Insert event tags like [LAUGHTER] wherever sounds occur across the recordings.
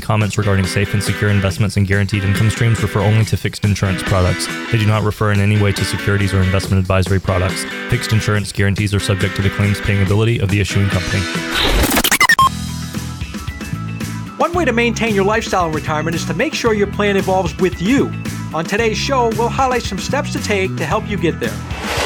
comments regarding safe and secure investments and guaranteed income streams refer only to fixed insurance products. They do not refer in any way to securities or investment advisory products. Fixed insurance guarantees are subject to the claims paying ability of the issuing company. One way to maintain your lifestyle in retirement is to make sure your plan evolves with you. On today's show, we'll highlight some steps to take to help you get there.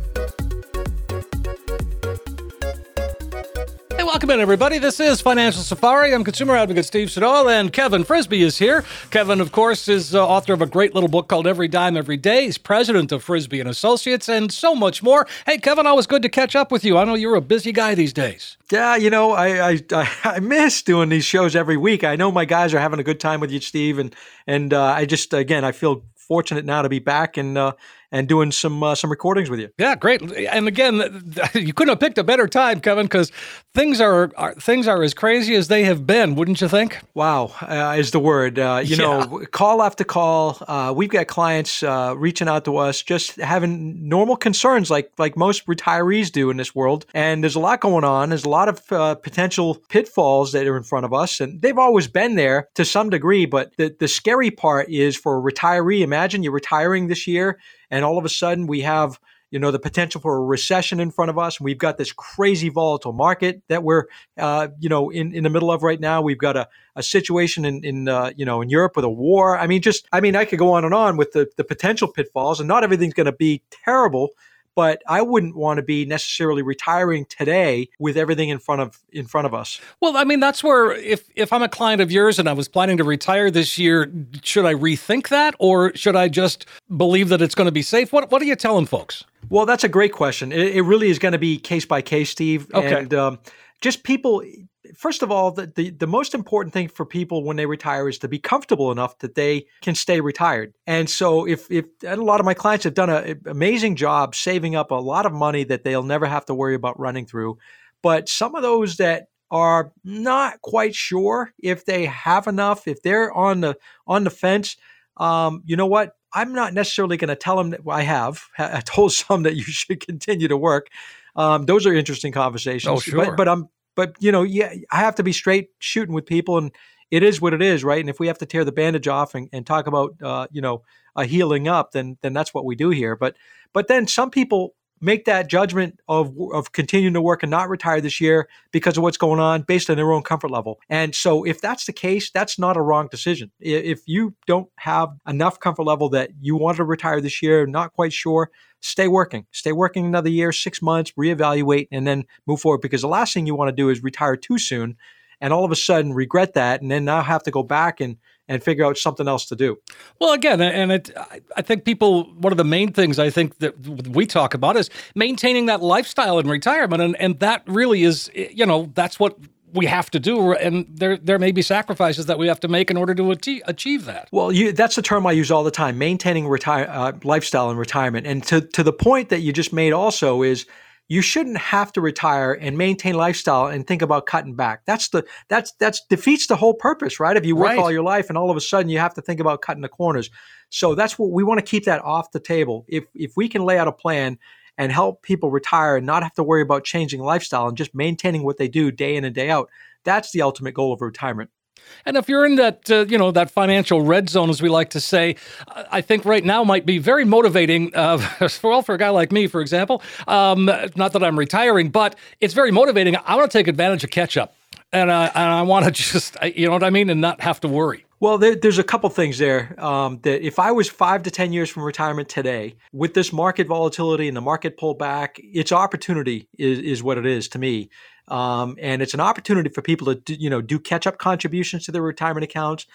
Welcome in, everybody. This is Financial Safari. I'm consumer advocate Steve Siddall, and Kevin Frisbie is here. Kevin, of course, is uh, author of a great little book called Every Dime Every Day. He's president of Frisbie and Associates, and so much more. Hey, Kevin, always good to catch up with you. I know you're a busy guy these days. Yeah, you know, I, I [LAUGHS] I miss doing these shows every week. I know my guys are having a good time with you, Steve, and and uh, I just again I feel fortunate now to be back and uh, and doing some uh, some recordings with you. Yeah, great. And again, [LAUGHS] you couldn't have picked a better time, Kevin, because things are, are, things are as crazy as they have been, wouldn't you think? Wow, uh, is the word. Uh, you yeah. know, call after call. Uh, we've got clients uh, reaching out to us, just having normal concerns, like like most retirees do in this world. And there's a lot going on. There's a lot of uh, potential pitfalls that are in front of us, and they've always been there to some degree. But the the scary part is for a retiree. Imagine you're retiring this year and all of a sudden we have you know the potential for a recession in front of us. We've got this crazy volatile market that we're uh, you know in, in the middle of right now. We've got a, a situation in, in uh, you know in europe with a war. I mean just i mean i could go on and on with the, the potential pitfalls and not everything's going to be terrible but I wouldn't want to be necessarily retiring today with everything in front of in front of us. Well, I mean that's where if if I'm a client of yours and I was planning to retire this year, should I rethink that or should I just believe that it's going to be safe? What what are you telling folks? Well, that's a great question. It, it really is going to be case by case, Steve. Okay. And um, just people first of all, the, the, the, most important thing for people when they retire is to be comfortable enough that they can stay retired. And so, if, if a lot of my clients have done an amazing job saving up a lot of money that they'll never have to worry about running through, but some of those that are not quite sure if they have enough, if they're on the on the fence, um, you know what? I'm not necessarily going to tell them that well, I have. [LAUGHS] I told some that you should continue to work. Um, those are interesting conversations. Oh, sure. But, but I'm but you know, yeah, I have to be straight shooting with people, and it is what it is, right? And if we have to tear the bandage off and, and talk about, uh, you know, a healing up, then then that's what we do here. But but then some people make that judgment of of continuing to work and not retire this year because of what's going on based on their own comfort level. And so if that's the case, that's not a wrong decision. If you don't have enough comfort level that you want to retire this year, not quite sure, stay working. Stay working another year, 6 months, reevaluate and then move forward because the last thing you want to do is retire too soon and all of a sudden regret that and then now have to go back and and figure out something else to do. Well, again, and it, I think people, one of the main things I think that we talk about is maintaining that lifestyle in retirement. And, and that really is, you know, that's what we have to do, and there there may be sacrifices that we have to make in order to achieve, achieve that. Well, you, that's the term I use all the time: maintaining retire uh, lifestyle in retirement. And to to the point that you just made, also is you shouldn't have to retire and maintain lifestyle and think about cutting back. That's the that's that's defeats the whole purpose, right? If you work right. all your life and all of a sudden you have to think about cutting the corners. So that's what we want to keep that off the table. If if we can lay out a plan and help people retire and not have to worry about changing lifestyle and just maintaining what they do day in and day out, that's the ultimate goal of retirement. And if you're in that, uh, you know, that financial red zone, as we like to say, I think right now might be very motivating. Uh, [LAUGHS] well, for a guy like me, for example, um, not that I'm retiring, but it's very motivating. I want to take advantage of catch up, and, uh, and I want to [LAUGHS] just, you know what I mean, and not have to worry. Well, there, there's a couple things there um, that if I was five to 10 years from retirement today, with this market volatility and the market pullback, its opportunity is, is what it is to me. Um, and it's an opportunity for people to do, you know do catch up contributions to their retirement accounts,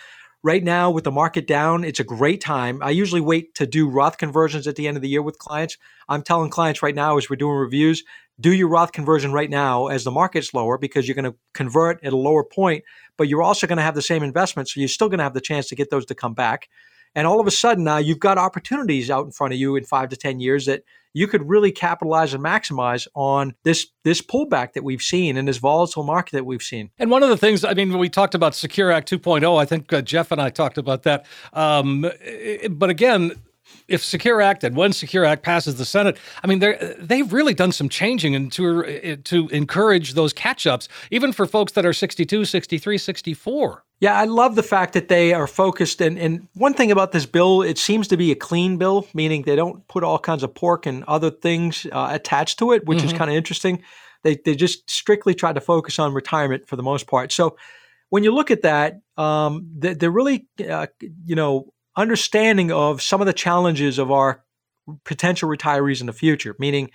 Right now, with the market down, it's a great time. I usually wait to do Roth conversions at the end of the year with clients. I'm telling clients right now as we're doing reviews, do your Roth conversion right now as the market's lower because you're going to convert at a lower point, but you're also going to have the same investment. So you're still going to have the chance to get those to come back. And all of a sudden now you've got opportunities out in front of you in five to 10 years that you could really capitalize and maximize on this this pullback that we've seen in this volatile market that we've seen. And one of the things, I mean, we talked about Secure Act 2.0, I think uh, Jeff and I talked about that. Um, but again, if Secure Act and when Secure Act passes the Senate, I mean, they've really done some changing and to, to encourage those catch ups, even for folks that are 62, 63, 64. Yeah, I love the fact that they are focused. And, and one thing about this bill, it seems to be a clean bill, meaning they don't put all kinds of pork and other things uh, attached to it, which mm-hmm. is kind of interesting. They, they just strictly try to focus on retirement for the most part. So when you look at that, um, they're really, uh, you know, understanding of some of the challenges of our potential retirees in the future, meaning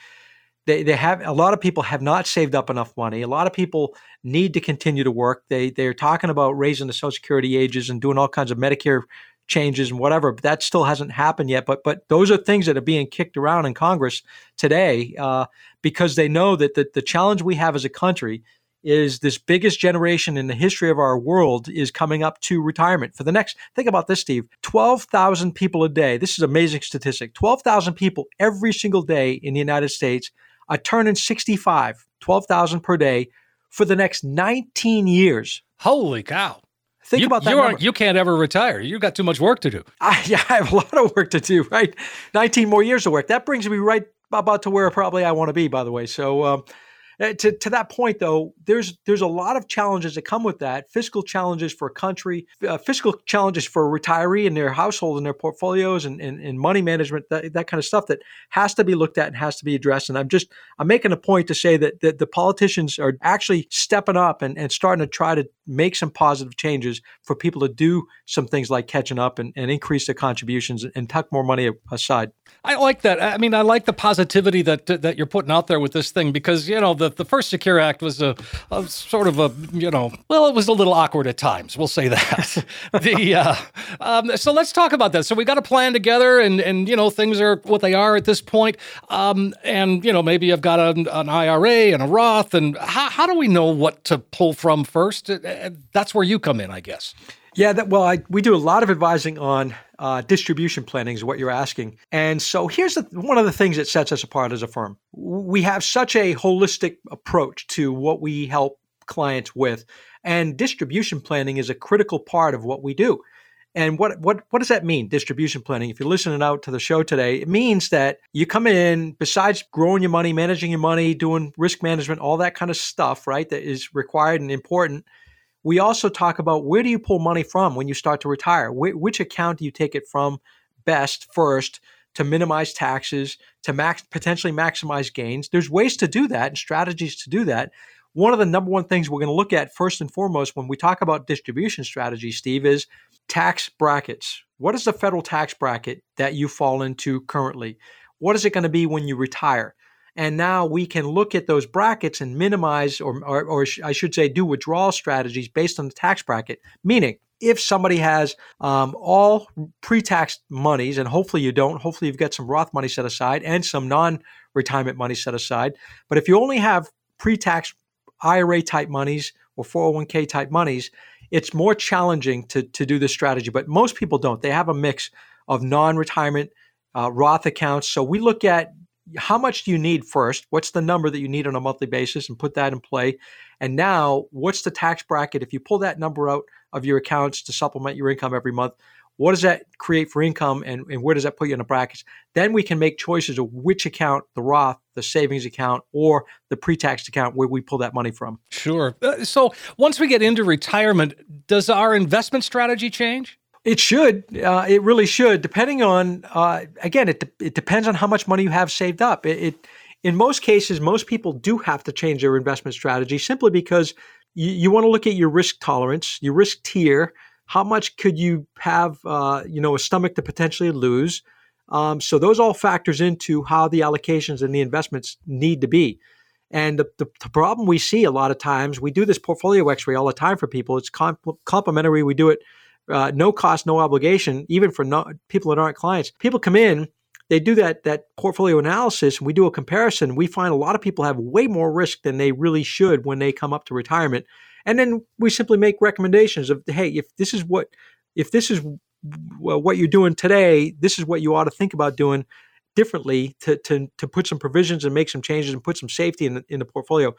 they, they have a lot of people have not saved up enough money. A lot of people need to continue to work. They they're talking about raising the Social Security ages and doing all kinds of Medicare changes and whatever. But that still hasn't happened yet. But but those are things that are being kicked around in Congress today uh, because they know that the, the challenge we have as a country is this biggest generation in the history of our world is coming up to retirement for the next think about this steve 12,000 people a day this is amazing statistic 12,000 people every single day in the united states are turning 65 12,000 per day for the next 19 years holy cow Think you, about that. You, you can't ever retire. You've got too much work to do. [LAUGHS] I, yeah, I have a lot of work to do, right? 19 more years of work. That brings me right about to where probably I want to be, by the way. So, um, to, to that point, though, there's there's a lot of challenges that come with that. Fiscal challenges for a country, uh, fiscal challenges for a retiree and their household and their portfolios and, and, and money management, that, that kind of stuff that has to be looked at and has to be addressed. And I'm just I'm making a point to say that, that the politicians are actually stepping up and, and starting to try to make some positive changes for people to do some things like catching up and, and increase their contributions and tuck more money aside. I like that. I mean, I like the positivity that that you're putting out there with this thing because you know the the first Secure Act was a, a sort of a you know well it was a little awkward at times. We'll say that. [LAUGHS] the uh, um, so let's talk about that. So we got a plan together, and and you know things are what they are at this point. Um, and you know maybe I've got an, an IRA and a Roth, and how how do we know what to pull from first? Uh, uh, that's where you come in, I guess. Yeah, that, well, I, we do a lot of advising on uh, distribution planning, is what you're asking. And so here's the, one of the things that sets us apart as a firm. We have such a holistic approach to what we help clients with, and distribution planning is a critical part of what we do. And what what what does that mean? Distribution planning. If you're listening out to the show today, it means that you come in besides growing your money, managing your money, doing risk management, all that kind of stuff, right? That is required and important we also talk about where do you pull money from when you start to retire? Wh- which account do you take it from best first to minimize taxes, to max potentially maximize gains? There's ways to do that and strategies to do that. One of the number one things we're going to look at first and foremost when we talk about distribution strategy, Steve, is tax brackets. What is the federal tax bracket that you fall into currently? What is it going to be when you retire? And now we can look at those brackets and minimize, or, or, or I should say, do withdrawal strategies based on the tax bracket. Meaning, if somebody has um, all pre-tax monies, and hopefully you don't, hopefully you've got some Roth money set aside and some non-retirement money set aside. But if you only have pre-tax IRA type monies or 401k type monies, it's more challenging to, to do this strategy. But most people don't. They have a mix of non-retirement uh, Roth accounts. So we look at how much do you need first? What's the number that you need on a monthly basis and put that in play? And now, what's the tax bracket? If you pull that number out of your accounts to supplement your income every month, what does that create for income and, and where does that put you in the brackets? Then we can make choices of which account, the Roth, the savings account, or the pre tax account where we pull that money from. Sure. Uh, so once we get into retirement, does our investment strategy change? It should. Uh, it really should. Depending on, uh, again, it, de- it depends on how much money you have saved up. It, it, in most cases, most people do have to change their investment strategy simply because you, you want to look at your risk tolerance, your risk tier. How much could you have, uh, you know, a stomach to potentially lose? Um, so those all factors into how the allocations and the investments need to be. And the, the, the, problem we see a lot of times, we do this portfolio x-ray all the time for people. It's comp- complementary. We do it uh, no cost, no obligation, even for no, people that aren't clients. People come in, they do that that portfolio analysis, and we do a comparison. We find a lot of people have way more risk than they really should when they come up to retirement, and then we simply make recommendations of, hey, if this is what if this is what you're doing today, this is what you ought to think about doing differently to, to, to put some provisions and make some changes and put some safety in the, in the portfolio.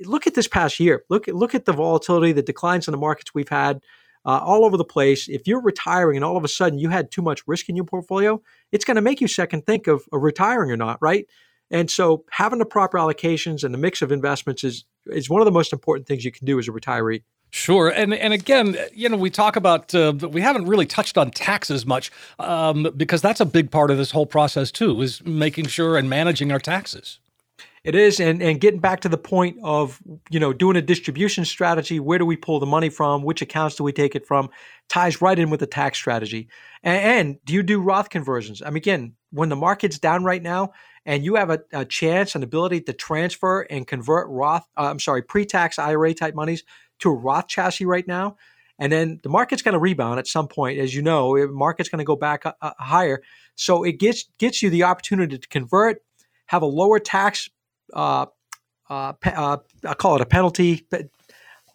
Look at this past year. Look, look at the volatility, the declines in the markets we've had uh, all over the place. If you're retiring and all of a sudden you had too much risk in your portfolio, it's going to make you second think of, of retiring or not, right? And so having the proper allocations and the mix of investments is is one of the most important things you can do as a retiree. Sure, and and again, you know, we talk about uh, we haven't really touched on taxes much um, because that's a big part of this whole process too, is making sure and managing our taxes. It is, and and getting back to the point of you know doing a distribution strategy. Where do we pull the money from? Which accounts do we take it from? Ties right in with the tax strategy. And, and do you do Roth conversions? I mean, again, when the market's down right now, and you have a, a chance and ability to transfer and convert Roth, uh, I'm sorry, pre-tax IRA type monies to a Roth chassis right now, and then the market's going to rebound at some point, as you know, the market's going to go back uh, uh, higher. So it gets gets you the opportunity to convert, have a lower tax uh, uh, uh, I call it a penalty,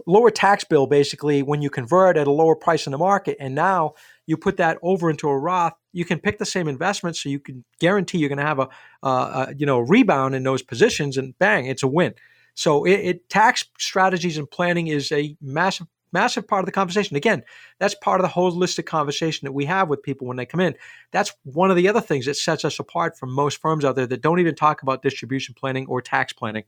lower tax bill basically when you convert at a lower price in the market. And now you put that over into a Roth, you can pick the same investment, so you can guarantee you're going to have a, a, you know rebound in those positions, and bang, it's a win. So it, it tax strategies and planning is a massive massive part of the conversation. Again, that's part of the holistic conversation that we have with people when they come in. That's one of the other things that sets us apart from most firms out there that don't even talk about distribution planning or tax planning.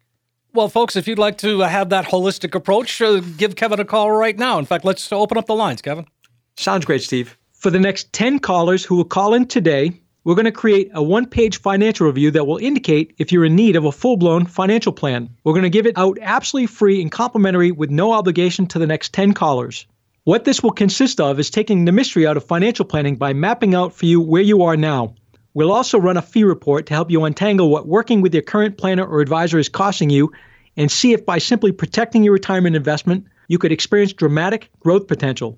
Well, folks, if you'd like to have that holistic approach, uh, give Kevin a call right now. In fact, let's open up the lines, Kevin. Sounds great, Steve. For the next 10 callers who will call in today, we're going to create a one page financial review that will indicate if you're in need of a full blown financial plan. We're going to give it out absolutely free and complimentary with no obligation to the next 10 callers. What this will consist of is taking the mystery out of financial planning by mapping out for you where you are now. We'll also run a fee report to help you untangle what working with your current planner or advisor is costing you and see if by simply protecting your retirement investment, you could experience dramatic growth potential.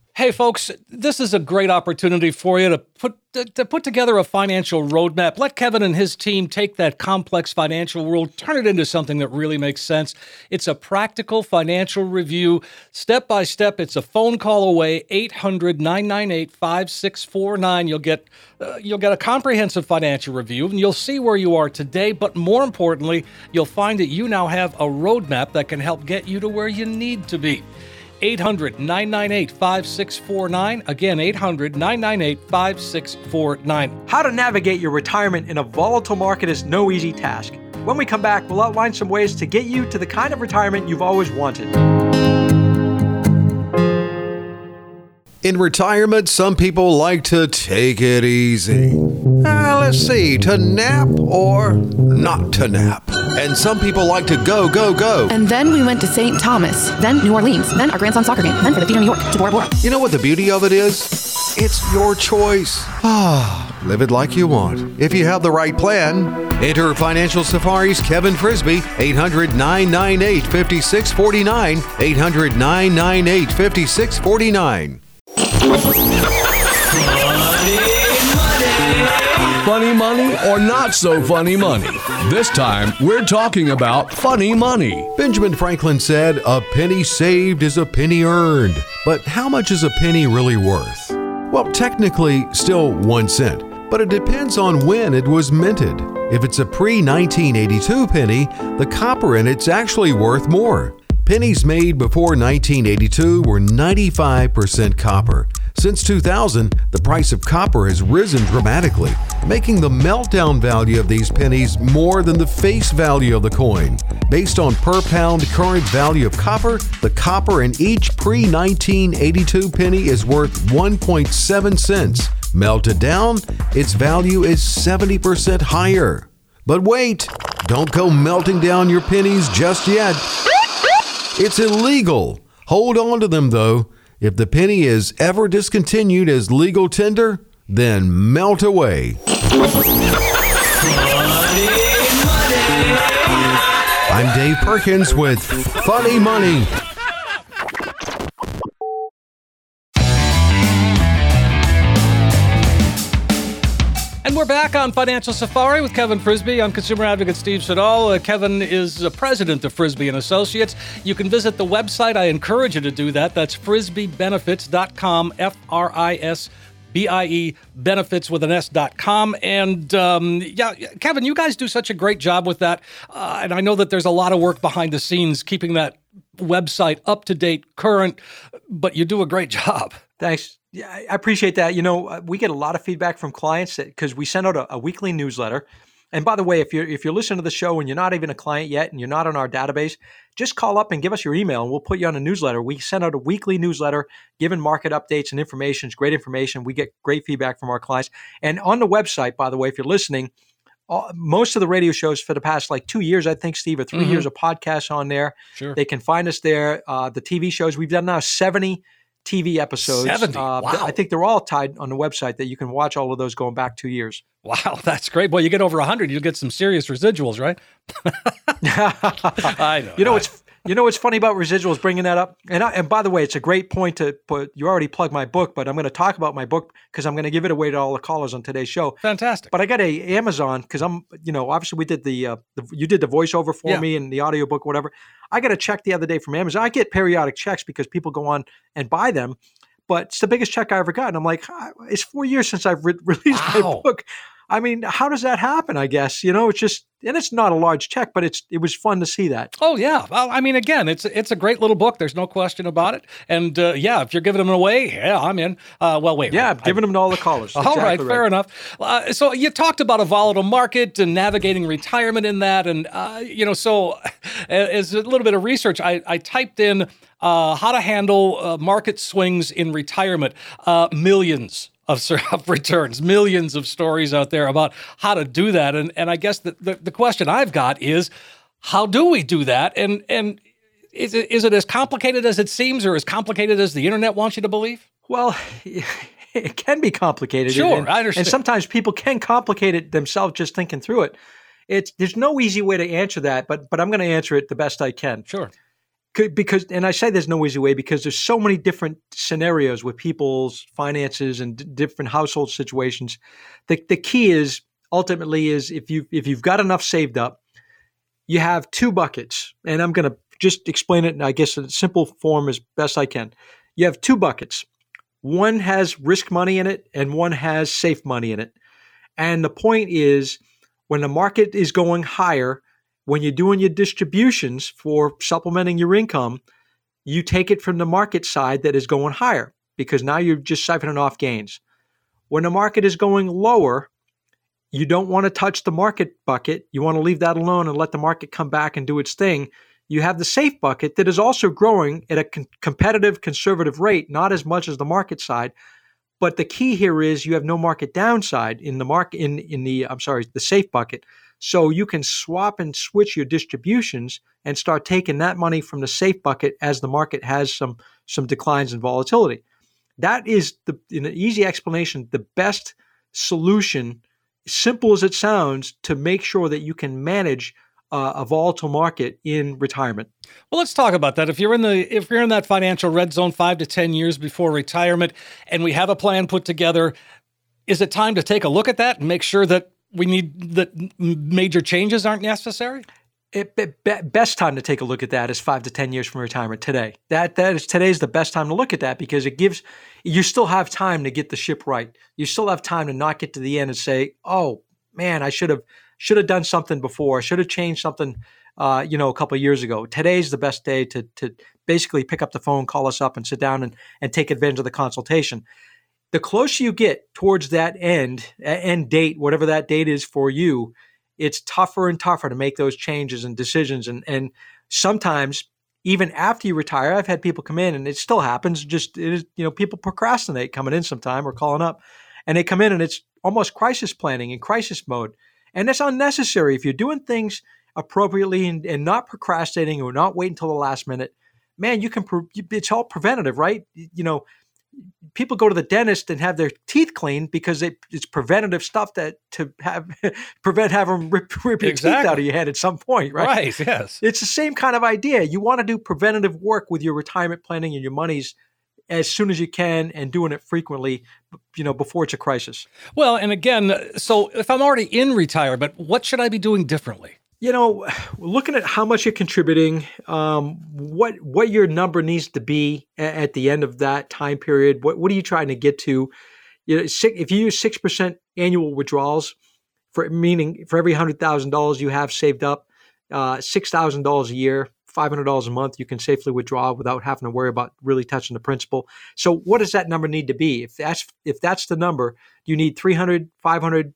Hey, folks, this is a great opportunity for you to put to put together a financial roadmap. Let Kevin and his team take that complex financial world, turn it into something that really makes sense. It's a practical financial review, step by step. It's a phone call away, 800-998-5649. You'll get uh, you'll get a comprehensive financial review and you'll see where you are today, but more importantly, you'll find that you now have a roadmap that can help get you to where you need to be. 800 998 5649. Again, 800 998 5649. How to navigate your retirement in a volatile market is no easy task. When we come back, we'll outline some ways to get you to the kind of retirement you've always wanted. In retirement, some people like to take it easy. Let's see, to nap or not to nap. And some people like to go, go, go. And then we went to St. Thomas, then New Orleans, then our grandson's soccer game, then for the Theater New York to Bora Bora. You know what the beauty of it is? It's your choice. Ah, live it like you want. If you have the right plan, enter Financial Safari's Kevin Frisbie, 800 998 5649. 800 998 5649. Funny money or not so funny money? This time, we're talking about funny money. Benjamin Franklin said, A penny saved is a penny earned. But how much is a penny really worth? Well, technically, still one cent, but it depends on when it was minted. If it's a pre 1982 penny, the copper in it's actually worth more. Pennies made before 1982 were 95% copper. Since 2000, the price of copper has risen dramatically, making the meltdown value of these pennies more than the face value of the coin. Based on per pound current value of copper, the copper in each pre 1982 penny is worth 1.7 cents. Melted down, its value is 70% higher. But wait, don't go melting down your pennies just yet. It's illegal. Hold on to them though. If the penny is ever discontinued as legal tender, then melt away. I'm Dave Perkins with Funny Money. And we're back on Financial Safari with Kevin Frisbie. I'm consumer advocate Steve Siddall. Uh, Kevin is president of Frisbie and Associates. You can visit the website. I encourage you to do that. That's frisbiebenefits.com, F R I S B I E benefits with an S.com. And um, yeah, Kevin, you guys do such a great job with that. Uh, and I know that there's a lot of work behind the scenes keeping that website up to date, current, but you do a great [LAUGHS] job. Thanks. Yeah, I appreciate that. You know, uh, we get a lot of feedback from clients because we send out a, a, weekly newsletter. And by the way, if you're if you're listening to the show and you're not even a client yet and you're not on our database, just call up and give us your email and we'll put you on a newsletter. We send out a weekly newsletter giving market updates and information. It's great information. We get great feedback from our clients. And on the website, by the way, if you're listening, all, most of the radio shows for the past like two years, I think, Steve, or 3 mm-hmm. years of podcasts on there. Sure. They can find us there. Uh, the TV shows, we've done now 70 TV episodes. 70. Uh, wow. I think they're all tied on the website that you can watch all of those going back two years. Wow, [LAUGHS] that's great. Well, you get over 100, you'll get some serious residuals, right? [LAUGHS] [LAUGHS] I know. You know, it's you know what's funny about residuals? Bringing that up, and I, and by the way, it's a great point to put. You already plugged my book, but I'm going to talk about my book because I'm going to give it away to all the callers on today's show. Fantastic. But I got a Amazon because I'm, you know, obviously we did the, uh, the you did the voiceover for Yeah. me and the audiobook, whatever. I got a check the other day from Amazon. I get periodic checks because people go on and buy them, but it's the biggest check I ever got. And I'm like, "Ah, it's four years since I've re- [LAUGHS] released my book. I mean, how does that happen? I guess you know, it's just, and it's not a large check, but it's it was fun to see that. Oh yeah, well, I mean, again, it's it's a great little book. There's no question about it. And uh, yeah, if you're giving them away, yeah, I'm in. Uh, well, wait, Yeah, wait, I'm giving them to all the callers. [LAUGHS] All right, Exactly fair enough. Uh, so you talked about a volatile market and navigating retirement in that, and uh, you know, so [LAUGHS] as a little bit of research, I, I typed in uh, how to handle uh, market swings in retirement. Uh, millions. Of, of [LAUGHS] returns, millions of stories out there about how to do that, and and I guess the, the, the question I've got is, how do we do that? And and is it is it as complicated as it seems, or as complicated as the internet wants you to believe? Well, [LAUGHS] it can be complicated. Sure, and, I understand. And sometimes people can complicate it themselves just thinking through it. It's there's no easy way to answer that, but but I'm going to answer it the best I can. Sure. Because and I say there's no easy way because there's so many different scenarios with people's finances and d- different household situations. The the key is ultimately is if you if you've got enough saved up, you have two buckets, and I'm going to just explain it in I guess in simple form as best I can. You have two buckets. One has risk money in it, and one has safe money in it. And the point is, when the market is going higher, when you're doing your distributions for supplementing your income, you take it from the market side that is going higher because now you're just siphoning off gains. When the market is going lower, you don't want to touch the market bucket. You want to leave that alone and let the market come back and do its thing. You have the safe bucket that is also growing at a competitive conservative rate, not as much as the market side. But the key here is you have no market downside in the market in in the I'm sorry, the safe bucket. So you can swap and switch your distributions and start taking that money from the safe bucket as the market has some some declines in volatility. That is the in an easy explanation, the best solution, simple as it sounds, to make sure that you can manage uh, a volatile market in retirement. Well, let's talk about that. If you're in the if you're in that financial red zone 5 to 10 years before retirement and we have a plan put together, is it time to take a look at that and make sure that we need that major changes aren't necessary? It, be- be- best time to take a look at that is five to ten years from retirement today. That that is today's the best time to look at that because it gives you still have time to get the ship right. You still have time to not get to the end and say, "Oh man, I should have should have done something before. Should have changed something." Uh, you know, a couple years ago. Today's the best day to to basically pick up the phone, call us up, and sit down and and take advantage of the consultation. The closer you get towards that end end date, whatever that date is for you, it's tougher and tougher to make those changes and decisions. And and sometimes even after you retire, I've had people come in, and it still happens. Just you know, people procrastinate coming in sometime or calling up, and they come in and it's almost crisis planning and crisis mode. And that's unnecessary. If you're doing things appropriately and, and not procrastinating or not waiting until the last minute, man, you can, pre- it's all preventative, right? You know, people go to the dentist and have their teeth cleaned because it, it's preventative stuff that to have [LAUGHS] prevent having rip, rip your Exactly. teeth out of your head at some point, right? Right. Yes. It's the same kind of idea. You want to do preventative work with your retirement planning and your monies as soon as you can and doing it frequently, you know, before it's a crisis. Well, and again, so if I'm already in retirement, what should I be doing differently? You know, looking at how much you're contributing, um, what what your number needs to be at the end of that time period. What what are you trying to get to? You know, six, if you use six percent annual withdrawals, for meaning for every hundred thousand dollars you have saved up, uh, six thousand dollars a year, five hundred dollars a month, you can safely withdraw without having to worry about really touching the principal. So, what does that number need to be? If that's if that's the number, you need 300, 500,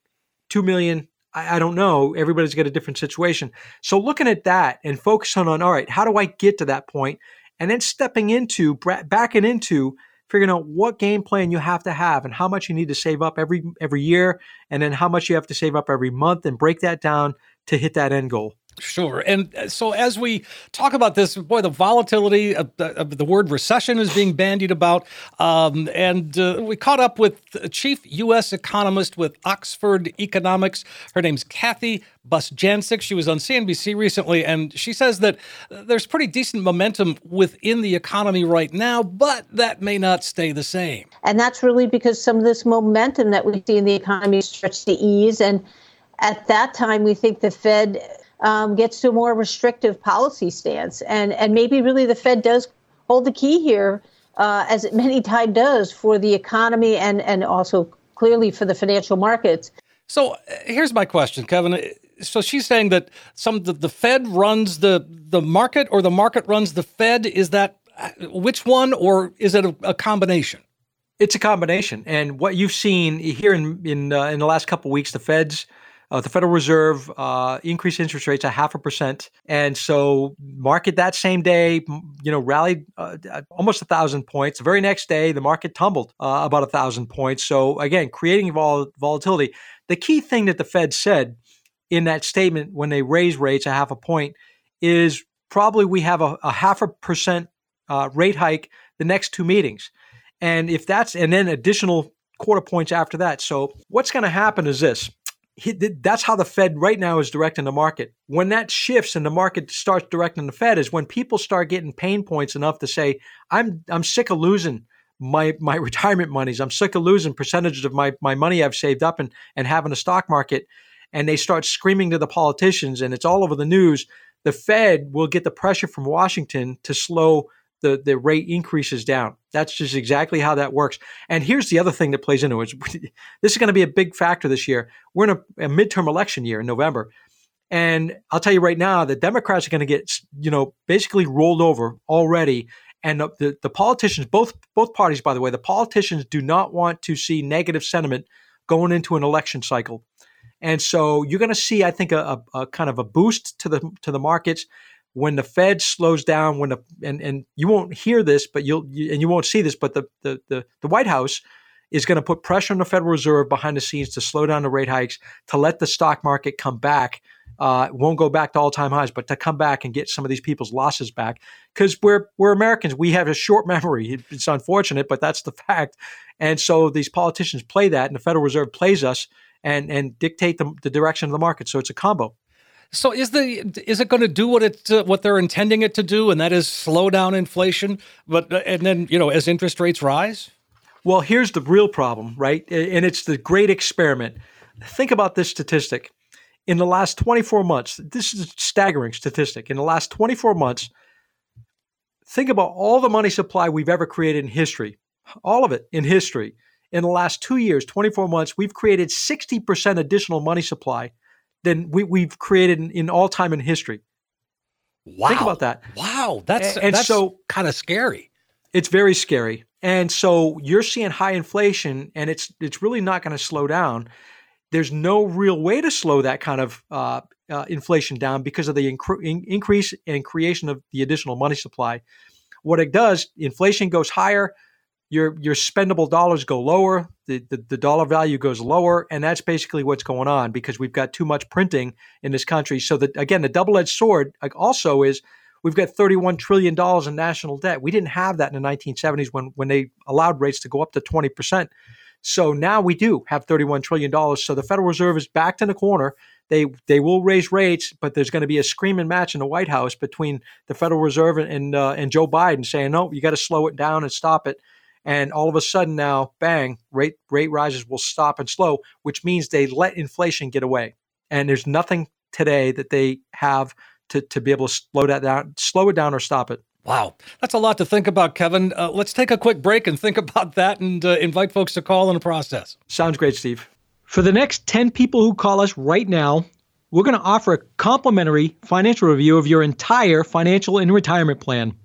2 million. I, I don't know. Everybody's got a different situation. So, looking at that and focusing on, all right, how do I get to that point? And then stepping into, backing into, figuring out what game plan you have to have and how much you need to save up every every year, and then how much you have to save up every month, and break that down to hit that end goal. Sure. And uh, so as we talk about this, boy, the volatility of the, of the word recession is being bandied about. Um, and uh, we caught up with a chief U.S. economist with Oxford Economics. Her name's Kathy Bostjancic. She was on CNBC recently, and she says that uh, there's pretty decent momentum within the economy right now, but that may not stay the same. And that's really because some of this momentum that we see in the economy starts to ease. And at that time, we think the Fed um, gets to a more restrictive policy stance. And, and maybe really the Fed does hold the key here, uh, as it [LAUGHS] many times does for the economy and, and also clearly for the financial markets. So uh, here's my question, Kevin. So she's saying that some the, the Fed runs the the market, or the market runs the Fed. Is that uh, which one, or is it a, a combination? It's a combination, and what you've seen here in in uh, in the last couple of weeks, the Fed's uh, the Federal Reserve uh, increased interest rates a half a percent, and so market that same day, you know, rallied uh, almost a thousand points. The very next day, the market tumbled uh, about a thousand points. So again, creating vol- volatility. The key thing that the Fed said in that statement when they raise rates a half a point is probably we have a, a half a percent uh, rate hike the next two meetings. And if that's, and then additional quarter points after that. So what's going to happen is this. That's how the Fed right now is directing the market. When that shifts and the market starts directing the Fed is when people start getting pain points enough to say, "I'm I'm sick of losing my my [LAUGHS] retirement monies. I'm sick of losing percentages of my my money I've saved up and and having a stock market." And they start screaming to the politicians, and it's all over the news. The Fed will get the pressure from Washington to slow the, the rate increases down. That's just exactly how that works. And here's the other thing that plays into it. [LAUGHS] This is going to be a big factor this year. We're in a, a midterm election year in November. And I'll tell you right now, the Democrats are going to get, you know, basically rolled over already. And the, the, the politicians, both both parties, by the way, the politicians do not want to see negative sentiment going into an election cycle. And so you're going to see, I think, a, a, kind of a boost to the to the markets when the Fed slows down. When the and and you won't hear this, but you'll you, and you won't see this, but the the the, the White House is going to put pressure on the Federal Reserve behind the scenes to slow down the rate hikes, to let the stock market come back. Uh, won't go back to all time highs, but to come back and get some of these people's losses back. Because we're we're Americans, we have a short [LAUGHS] memory. It's unfortunate, but that's the fact. And so these politicians play that, and the Federal Reserve plays us and and dictate the, the direction of the market. So it's a combo. So is the is it going to do what it uh, what they're intending it to do, and that is slow down inflation? But uh, and then you know as interest rates rise. Well, here's the real problem, right? And it's the great experiment. Think about this statistic. In the last 24 months, this is a staggering statistic. In the last 24 months, think about all the money supply we've ever created in history, all of it in history. In the last two years, 24 months, we've created 60% additional money supply than we, we've created in, in all time in history. Wow! Think about that. Wow, that's And- and that's so- kind of scary. It's very scary. And so you're seeing high inflation and it's it's really not going to slow down. There's no real way to slow that kind of uh, uh, inflation down because of the incre- in- increase and creation of the additional money supply. What it does, inflation goes higher, your your spendable dollars go lower, the, the, the dollar value goes lower, and that's basically what's going on because we've got too much printing in this country. So that again, the double-edged sword also is we've got 31 trillion dollars in national debt. We didn't have that in the 1970s when when they allowed rates to go up to 20 percent. So now we do have 31 trillion dollars. So the Federal Reserve is backed in a corner. They they will raise rates, but there's going to be a screaming match in the White House between the Federal Reserve and uh, and Joe Biden saying no, you got to slow it down and stop it and all of a sudden now, bang, rate rate rises will stop and slow, which means they let inflation get away. And there's nothing today that they have to, to be able to slow that down, slow it down or stop it. Wow, that's a lot to think about, Kevin. Uh, let's take a quick break and think [LAUGHS] about that and uh, invite folks to call in the process. Sounds great, Steve. For the next 10 people who call us right now, we're going to offer a complimentary financial review of your entire financial and retirement plan.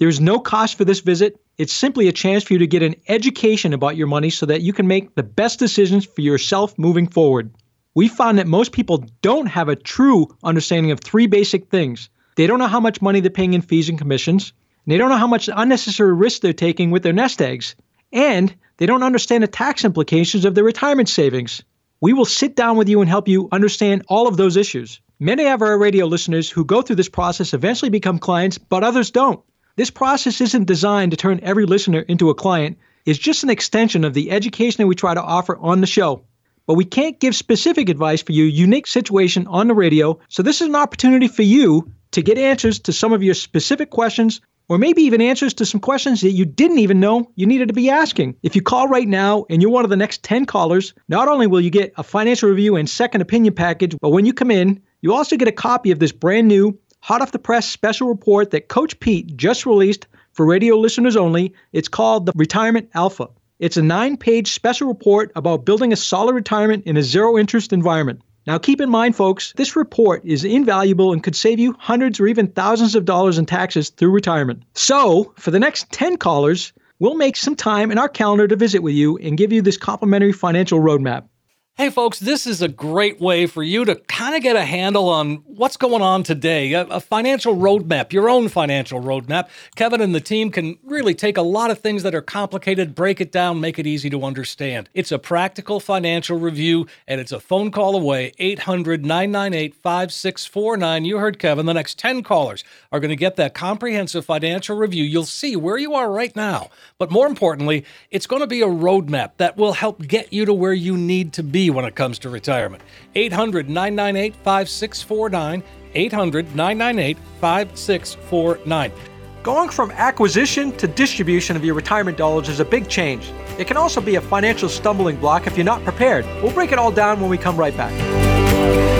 There's no cost for this visit. It's simply a chance for you to get an education about your money so that you can make the best decisions for yourself moving forward. We found that most people don't have a true understanding of three basic things. They don't know how much money they're paying in fees and commissions, and they don't know how much unnecessary risk they're taking with their nest eggs, and they don't understand the tax implications of their retirement savings. We will sit down with you and help you understand all of those issues. Many of our radio listeners who go through this process eventually become clients, but others don't. This process isn't designed to turn every listener into a client. It's just an extension of the education that we try to offer on the show. But we can't give specific advice for your unique situation on the radio, so this is an opportunity for you to get answers to some of your specific questions or maybe even answers to some questions that you didn't even know you needed to be asking. If you call right now and you're one of the next 10 callers, not only will you get a financial review and second opinion package, but when you come in, you also get a copy of this brand new hot off the press special report that Coach Pete just released for radio listeners only. It's called the Retirement Alpha. It's a nine page special report about building a solid retirement in a zero interest environment. Now, keep in mind, folks, this report is invaluable and could save you hundreds or even thousands of dollars in taxes through retirement. So, for the next 10 callers, we'll make some time in our calendar to visit with you and give you this complimentary financial roadmap. Hey, folks, this is a great way for you to kind of get a handle on what's going on today. A, a, financial roadmap, your own financial roadmap. Kevin and the team can really take a lot of things that are complicated, break it down, make it easy to understand. It's a practical financial review, and it's a phone call away 800 998 5649. You heard Kevin. The next 10 callers are going to get that comprehensive financial review. You'll see where you are right now. But more importantly, it's going to be a roadmap that will help get you to where you need to be when it comes to retirement. 800 998 5649. 800 998 5649. Going from acquisition to distribution of your retirement dollars is a big change. It can also be a financial stumbling block if you're not prepared. We'll break it all down when we come right back.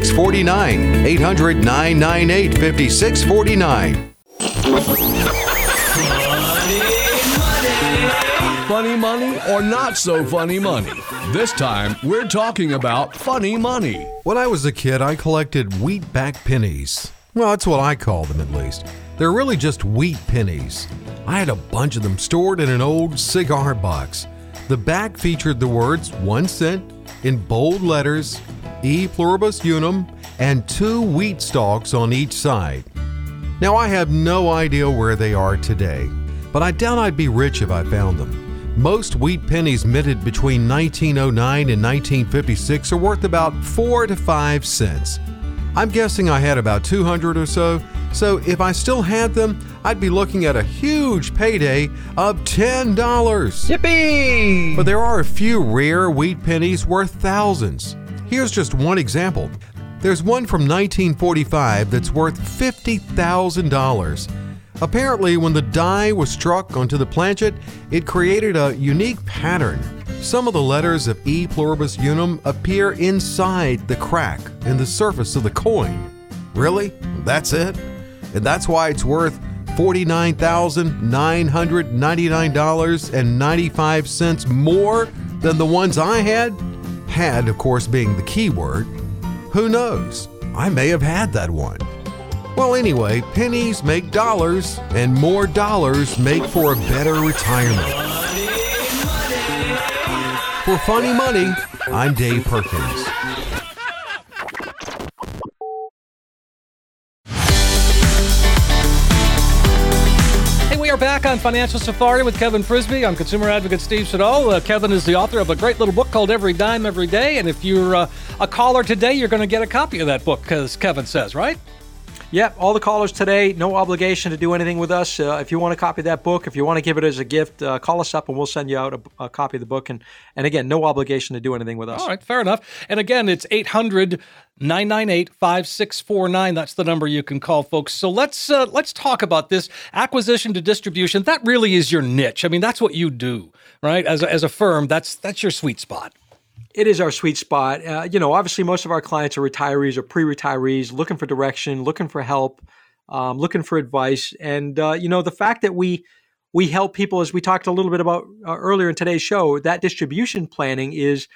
5649. 800 998 5649. Funny money or not so funny money? This time, we're talking about funny money. When I was a kid, I collected wheat back pennies. Well, that's what I call them at least. They're really just wheat pennies. I had a bunch of them stored in an old cigar box. The back featured the words one cent in bold letters E pluribus unum, and two wheat stalks on each side. Now, I have no idea where they are today, but I doubt I'd be rich if I found them. Most wheat pennies minted between 1909 and 1956 are worth about 4 to 5 cents. I'm guessing I had about 200 or so, so if I still had them, I'd be looking at a huge payday of $10. Yippee! But there are a few rare wheat pennies worth thousands. Here's just one example. There's one from 1945 that's worth $50,000. Apparently, when the die was struck onto the planchet, it created a unique pattern. Some of the letters of E pluribus unum appear inside the crack in the surface of the coin. Really? That's it? and that's why it's worth $49,999.95 more than the ones I had? Had, of course, being the key word. Who knows? I may have had that one. Well, anyway, pennies make dollars, and more dollars make for a better retirement. For Funny Money, I'm Dave Perkins. Back on Financial Safari with Kevin Frisbie. I'm consumer advocate Steve Siddall. Uh, Kevin is the author of a great little book called Every Dime Every Day. And if you're uh, a caller today, you're going to get a copy of that book, as Kevin says, right? Yep, all the callers today, no obligation to do anything with us. Uh, if you want to copy that book, if you want to give it as a gift, uh, call us up and we'll send you out a, a, copy of the book. And, and again, no obligation to do anything with us. All right, fair enough. And again, it's 800 998 5649. That's the number you can call, folks. So let's uh, let's talk about this acquisition to distribution. That really is your niche. I mean, that's what you do, right? As a, as a firm, that's that's your sweet spot it is our sweet spot. Uh, you know, obviously, most of our clients are retirees or pre-retirees, looking for direction, looking for help, um, looking for advice, and uh, you know, the fact that we we help people, as we talked a little bit about uh, earlier in today's show, that distribution planning is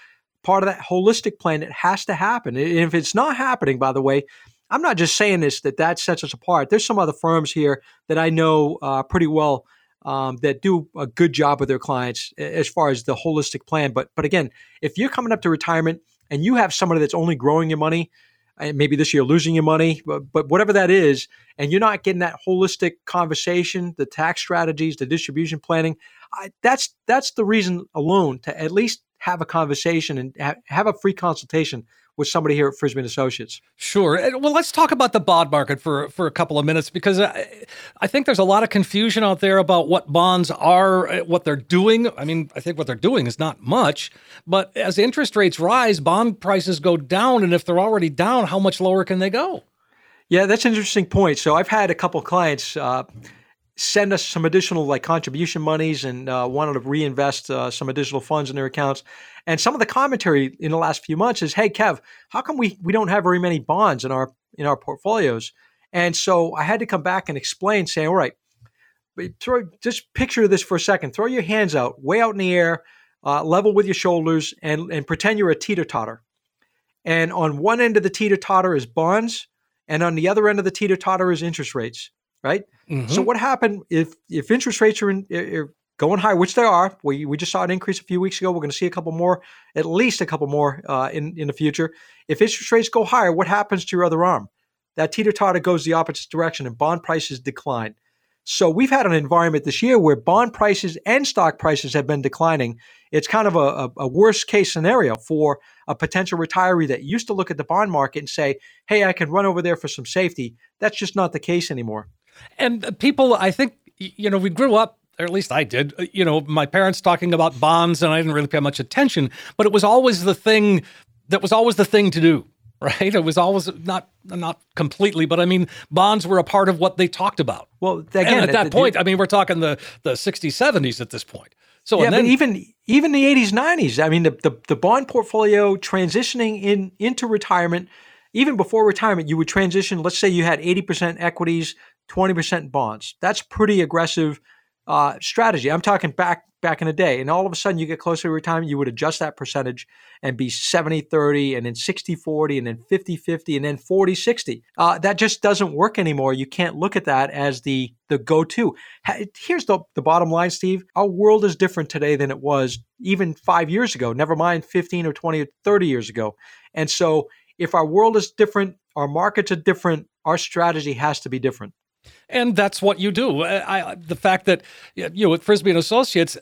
part of that holistic plan that has to happen. And if it's not happening, by the way, I'm not just saying this that that sets us apart. There's some other firms here that I know uh, pretty well um, that do a good job with their clients as far as the holistic plan. But but again, if you're coming up to retirement and you have somebody that's only growing your money, and maybe this year losing your money, but, but whatever that is, and you're not getting that holistic conversation, the tax strategies, the distribution planning, I, that's that's the reason alone to at least have a conversation and ha- have a free consultation with somebody here at Frisbie Associates. Sure. Well, let's talk about the bond market for for a couple of minutes because I, I think there's a lot of confusion out there about what bonds are, what they're doing. I mean, I think what they're doing is not much, but as interest rates rise, bond prices go down, and if they're already down, how much lower can they go? Yeah, that's an interesting point. So I've had a couple clients. Uh, send us some additional like contribution monies and uh, wanted to reinvest uh, some additional funds in their accounts. And some of the commentary in the last few months is, "Hey, Kev, how come we we don't have very many bonds in our in our portfolios?" And so I had to come back and explain, saying, "All right, throw just picture this for a second. Throw your hands out, way out in the air, uh, level with your shoulders, and and pretend you're a teeter totter. And on one end of the teeter totter is bonds, and on the other end of the teeter totter is interest rates." right? Mm-hmm. So what happened if if interest rates are, in, are going high, which they are? We we just saw an increase a few weeks ago. We're going to see a couple more, at least a couple more uh, in in the future. If interest rates go higher, what happens to your other arm? That teeter totter goes the opposite direction, and bond prices decline. So we've had an environment this year where bond prices and stock prices have been declining. It's kind of a, a, a, worst case scenario for a potential retiree that used to look at the bond market and say, hey, I can run over there for some safety. That's just not the case anymore. And people, I think, you know, we grew up or at least I did. Uh, you know, my parents talking about bonds, and I didn't really pay much attention. But it was always the thing that was always the thing to do, [LAUGHS] right? It was always not not completely, but I mean, bonds were a part of what they talked about. Well, again, and at that the, point, the, I mean, we're talking the the 60s, 70s at this point. So yeah, then, even even the 80s, 90s. I mean, the, the the bond portfolio transitioning in into retirement. Even before retirement, you would transition. Let's say you had 80% equities, 20% bonds. That's pretty aggressive uh, strategy. I'm talking back back in the day. And all of a sudden you get closer to retirement, you would adjust that percentage and be 70-30 and then 60-40 and then 50-50 and then 40-60. Uh, that just doesn't work anymore. You can't look at that as the the go-to. Here's the, the bottom line, Steve. Our world is different today than it was even five years ago, never mind 15 or 20 or 30 years ago. And so if our world is different, our markets are different, our strategy has to be different and that's what you do. I, I, the fact that you know with Frisbie and Associates,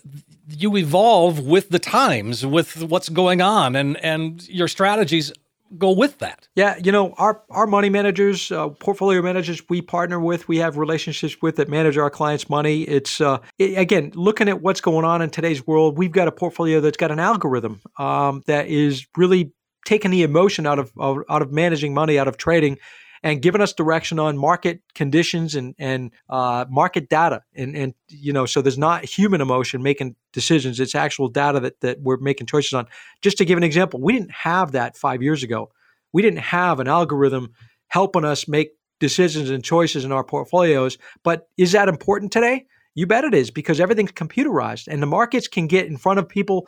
you evolve with the times, with what's going on, and and your strategies go with that. Yeah, you know our our money managers, uh, portfolio managers, we partner with, we have relationships with that manage our clients' money. It's uh, it, again looking at what's going on in today's world. We've got a portfolio that's got an algorithm um, that is really taking the emotion out of, of out of managing money, out of trading and giving us direction on market conditions and and uh, market data. And and you know, so there's not human emotion making decisions; it's actual data that that we're making choices on. Just to give an example, we didn't have that five years ago. We didn't have an algorithm helping us make decisions and choices in our portfolios. But is that important today? You bet it is because everything's computerized and the markets can get in front of people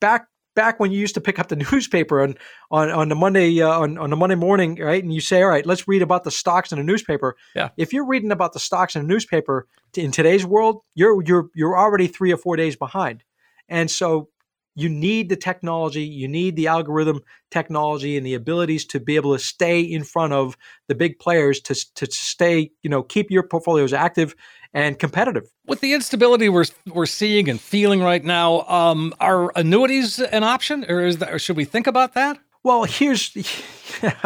back back when you used to pick up the [LAUGHS] newspaper on on, on the Monday uh, on, on the Monday morning, right? And you say, all right, let's read about the stocks in the newspaper. Yeah. If you're reading about the stocks in the newspaper in today's world, you're you're you're already three or four days behind. And so you need the technology, you need the algorithm technology and the abilities to be able to stay in front of the big players to, to stay, you know, keep your portfolios active and competitive. With the instability we're we're seeing and feeling right now, um, are annuities an option, or is that, or should we think about that? Well, here's. [LAUGHS]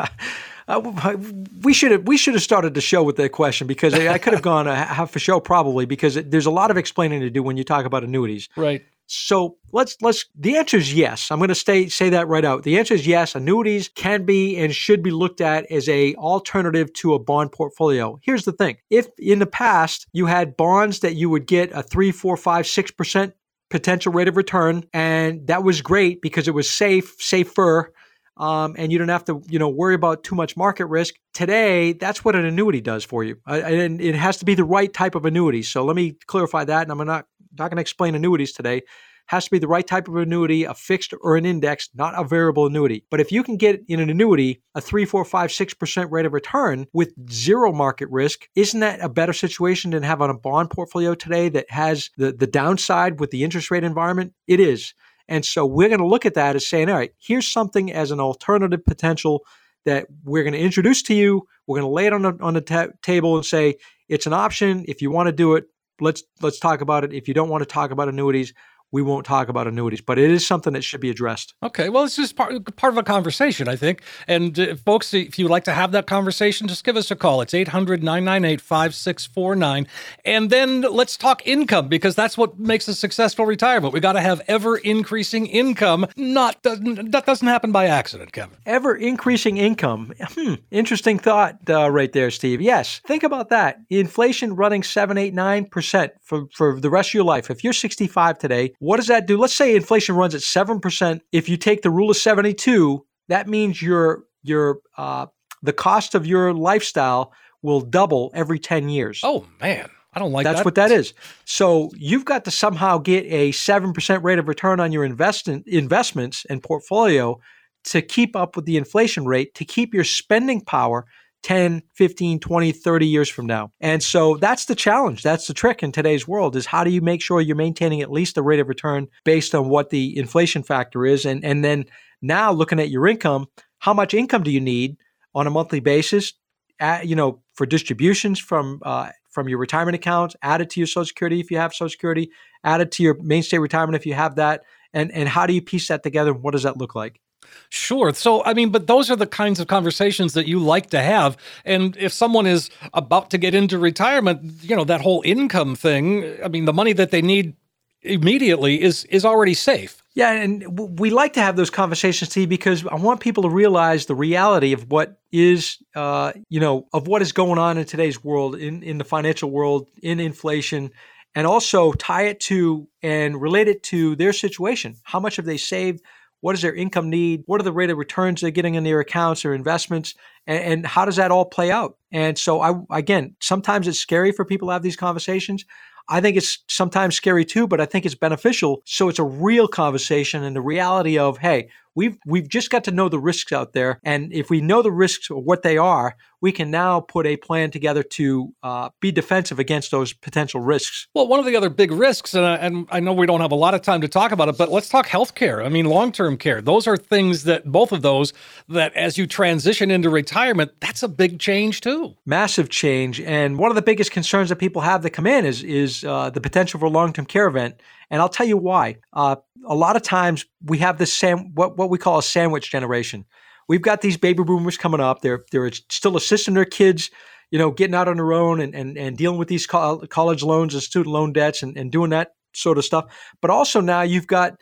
Uh, we should have we should have started the show with that question because I could have [LAUGHS] gone a half a show probably because it, there's a lot of explaining to do when you talk about annuities. Right. So let's let's the answer is yes. I'm going to stay say that right out. The answer is yes. Annuities can be and should be looked at as a alternative to a bond portfolio. Here's the thing: if in the past you had bonds that you would get a three, four, five, six percent potential rate of return, and that was great because it was safe, safer. Um, and you don't have to, you know, worry about too much market risk. Today, that's what an annuity does for you, uh, and it has to be the right type of annuity. So let me clarify that, and I'm not not going to explain annuities today. Has to be the right type of annuity, a fixed or an index, not a variable annuity. But if you can get in an annuity a three, four, five, six percent rate of return with zero market risk, isn't that a better situation than have on a bond portfolio today that has the, the downside with the interest rate environment? It is. And so we're going to look at that as saying, all right, here's something as an alternative potential that we're going to introduce to you. We're going to lay it on the, on the ta- table and say it's an option. If you want to do it, let's let's talk about it. If you don't want to talk about annuities, we won't talk about annuities, but it is something that should be addressed. Okay, well, it's just part, part of a conversation, I think. And uh, folks, if you'd like to have that conversation, just give us a call. It's 800 998 5649. And then let's talk income because that's what makes a successful retirement. We got to have ever increasing income. Not That doesn't happen by accident, Kevin. Ever increasing income. Hmm, interesting thought uh, right there, Steve. Yes, think about that. Inflation running 7, 8, 9% for, for the rest of your life. If you're 65 today, what does that do? Let's say inflation runs at 7%. If you take the rule of 72, that means your your uh, the cost of your lifestyle will double every 10 years. Oh man. I don't like that. That's that. what that is. So you've got to somehow get a 7% rate of return on your invest- investments and portfolio to keep up with the inflation rate, to keep your spending power 10, 15, 20, 30 years from now. And so that's the challenge. That's the trick in today's world is how do you make sure you're maintaining at least a rate of return based on what the inflation factor is and and then now looking at your income, how much income do you need on a monthly basis at, you know, for distributions from uh, from your retirement accounts, added to your Social Security if you have Social Security, added to your mainstay retirement if you have that, and and how do you piece that together? What does that look like? Sure. So, I mean, but those are the kinds of conversations that you like to have. And if someone is about to get into retirement, you know, that whole income thing, I mean, the money that they need immediately is is already safe. Yeah, and we like to have those conversations, Steve, because I want people to realize the reality of what is, uh, you know, of what is going on in today's world, in in the financial world, in inflation, and also tie it to and relate it to their situation. How much have they saved? What is their income need? What are the rate of returns they're getting in their accounts or investments? And, and how does that all play out? And so, I again, sometimes it's scary for people to have these conversations. I think it's sometimes scary too, but I think it's beneficial. So it's a real conversation and the reality of, hey, we've we've just got to know the risks out there, and if we know the risks or what they are, we can now put a plan together to uh, be defensive against those potential risks. Well, one of the other big risks, and I, and I know we don't have a lot of time to talk about it, but let's talk healthcare. I mean, long term care. Those are things that both of those that as you transition into retirement, that's a big change too. Massive change, and one of the biggest concerns that people have that come in is is uh, the potential for a long term care event. And I'll tell you why. Uh, a lot of times we have this sam- what what we call a sandwich generation. We've got these baby boomers coming up. They're they're still assisting their kids, you know, getting out on their own and and, and dealing with these co- college loans and student loan debts and, and doing that sort of stuff. But also now you've got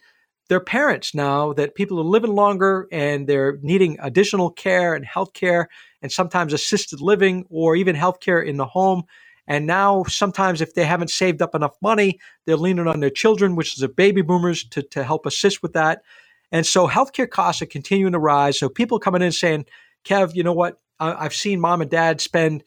their parents now that people are living longer and they're needing additional care and health care and sometimes assisted living or even health care in the home. And now, sometimes, if they haven't saved up enough money, they're leaning on their children, which is the baby boomers, to, to help assist with that. And so, healthcare costs are continuing to rise. So, people coming in saying, Kev, you know what? I've seen mom and dad spend,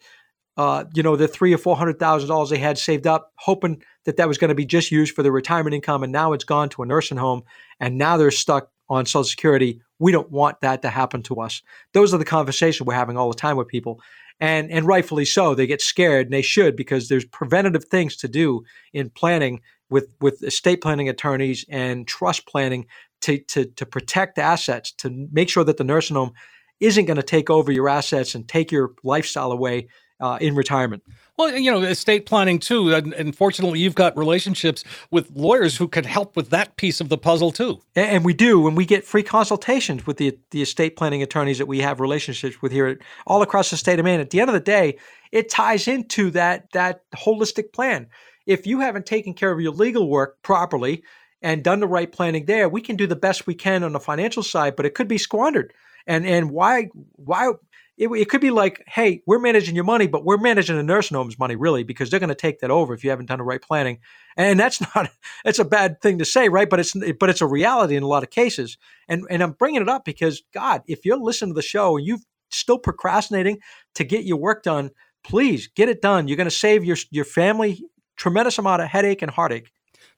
uh, you know, the three or four hundred thousand dollars they had saved up, hoping that that was going to be just used for their retirement income, and now it's gone to a nursing home, and now they're stuck on Social Security. We don't want that to happen to us. Those are the conversations we're having all the time with people. And, and rightfully so. They get scared, and they should because there's preventative things to do in planning with, with estate planning attorneys and trust planning to, to, to protect assets, to make sure that the nursing home isn't going to take over your assets and take your lifestyle away uh, in retirement. Well, you know, estate planning too. And, and fortunately, you've got relationships with lawyers who can help with that piece of the puzzle too. And, and we do, and we get free consultations with the the estate planning attorneys that we have relationships with here, all across the state of Maine. At the end of the day, it ties into that that holistic plan. If you haven't taken care of your legal work properly and done the right planning there, we can do the best we can on the financial side, but it could be squandered. And and why why it, it, could be like, hey, we're managing your money, but we're managing the nursing home's money, really, because they're going to take that over if you haven't done the right planning. And that's [LAUGHS] not that's a bad thing to say, right? But it's but it's a reality in a lot of cases. And and I'm bringing it up because God, if you're listening to the show and you're still procrastinating to get your work done, please get it done. You're going to save your your family tremendous amount of headache and heartache.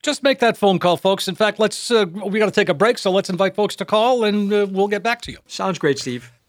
Just make that phone call, folks. In fact, let's uh, we got to take a break, so let's invite folks to call, and uh, we'll get back to you. Sounds great, Steve.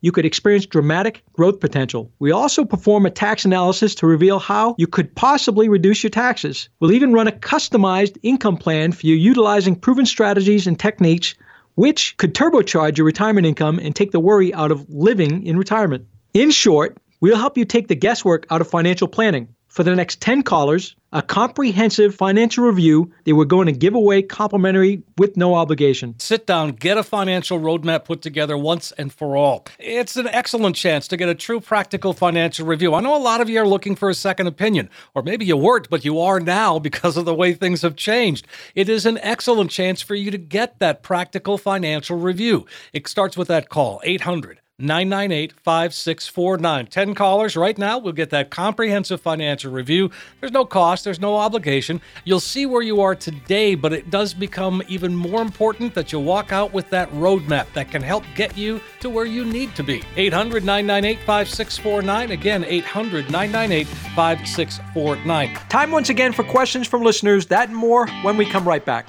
you could experience dramatic growth potential. We also perform a tax analysis to reveal how you could possibly reduce your taxes. We'll even run a customized income plan for you utilizing proven strategies and techniques which could turbocharge your retirement income and take the worry out of living in retirement. In short, we'll help you take the guesswork out of financial planning for the next 10 callers a comprehensive financial review they we're going to give away complimentary with no obligation. Sit down, get a financial roadmap put together once and for all. It's an excellent chance to get a true practical financial review. I know a lot of you are looking for a second opinion, or maybe you weren't, but you are now [LAUGHS] because of the way things have changed. It is an excellent chance for you to get that practical financial review. It starts with that call, 800 998 5649. 10 callers right now. We'll get that comprehensive financial review. There's no cost, there's no obligation. You'll see where you are today, but it does become even more important that you walk out with that roadmap that can help get you to where you need to be. 800 998 5649. Again, 800 998 5649. Time once again for questions from listeners. That and more when we come right back.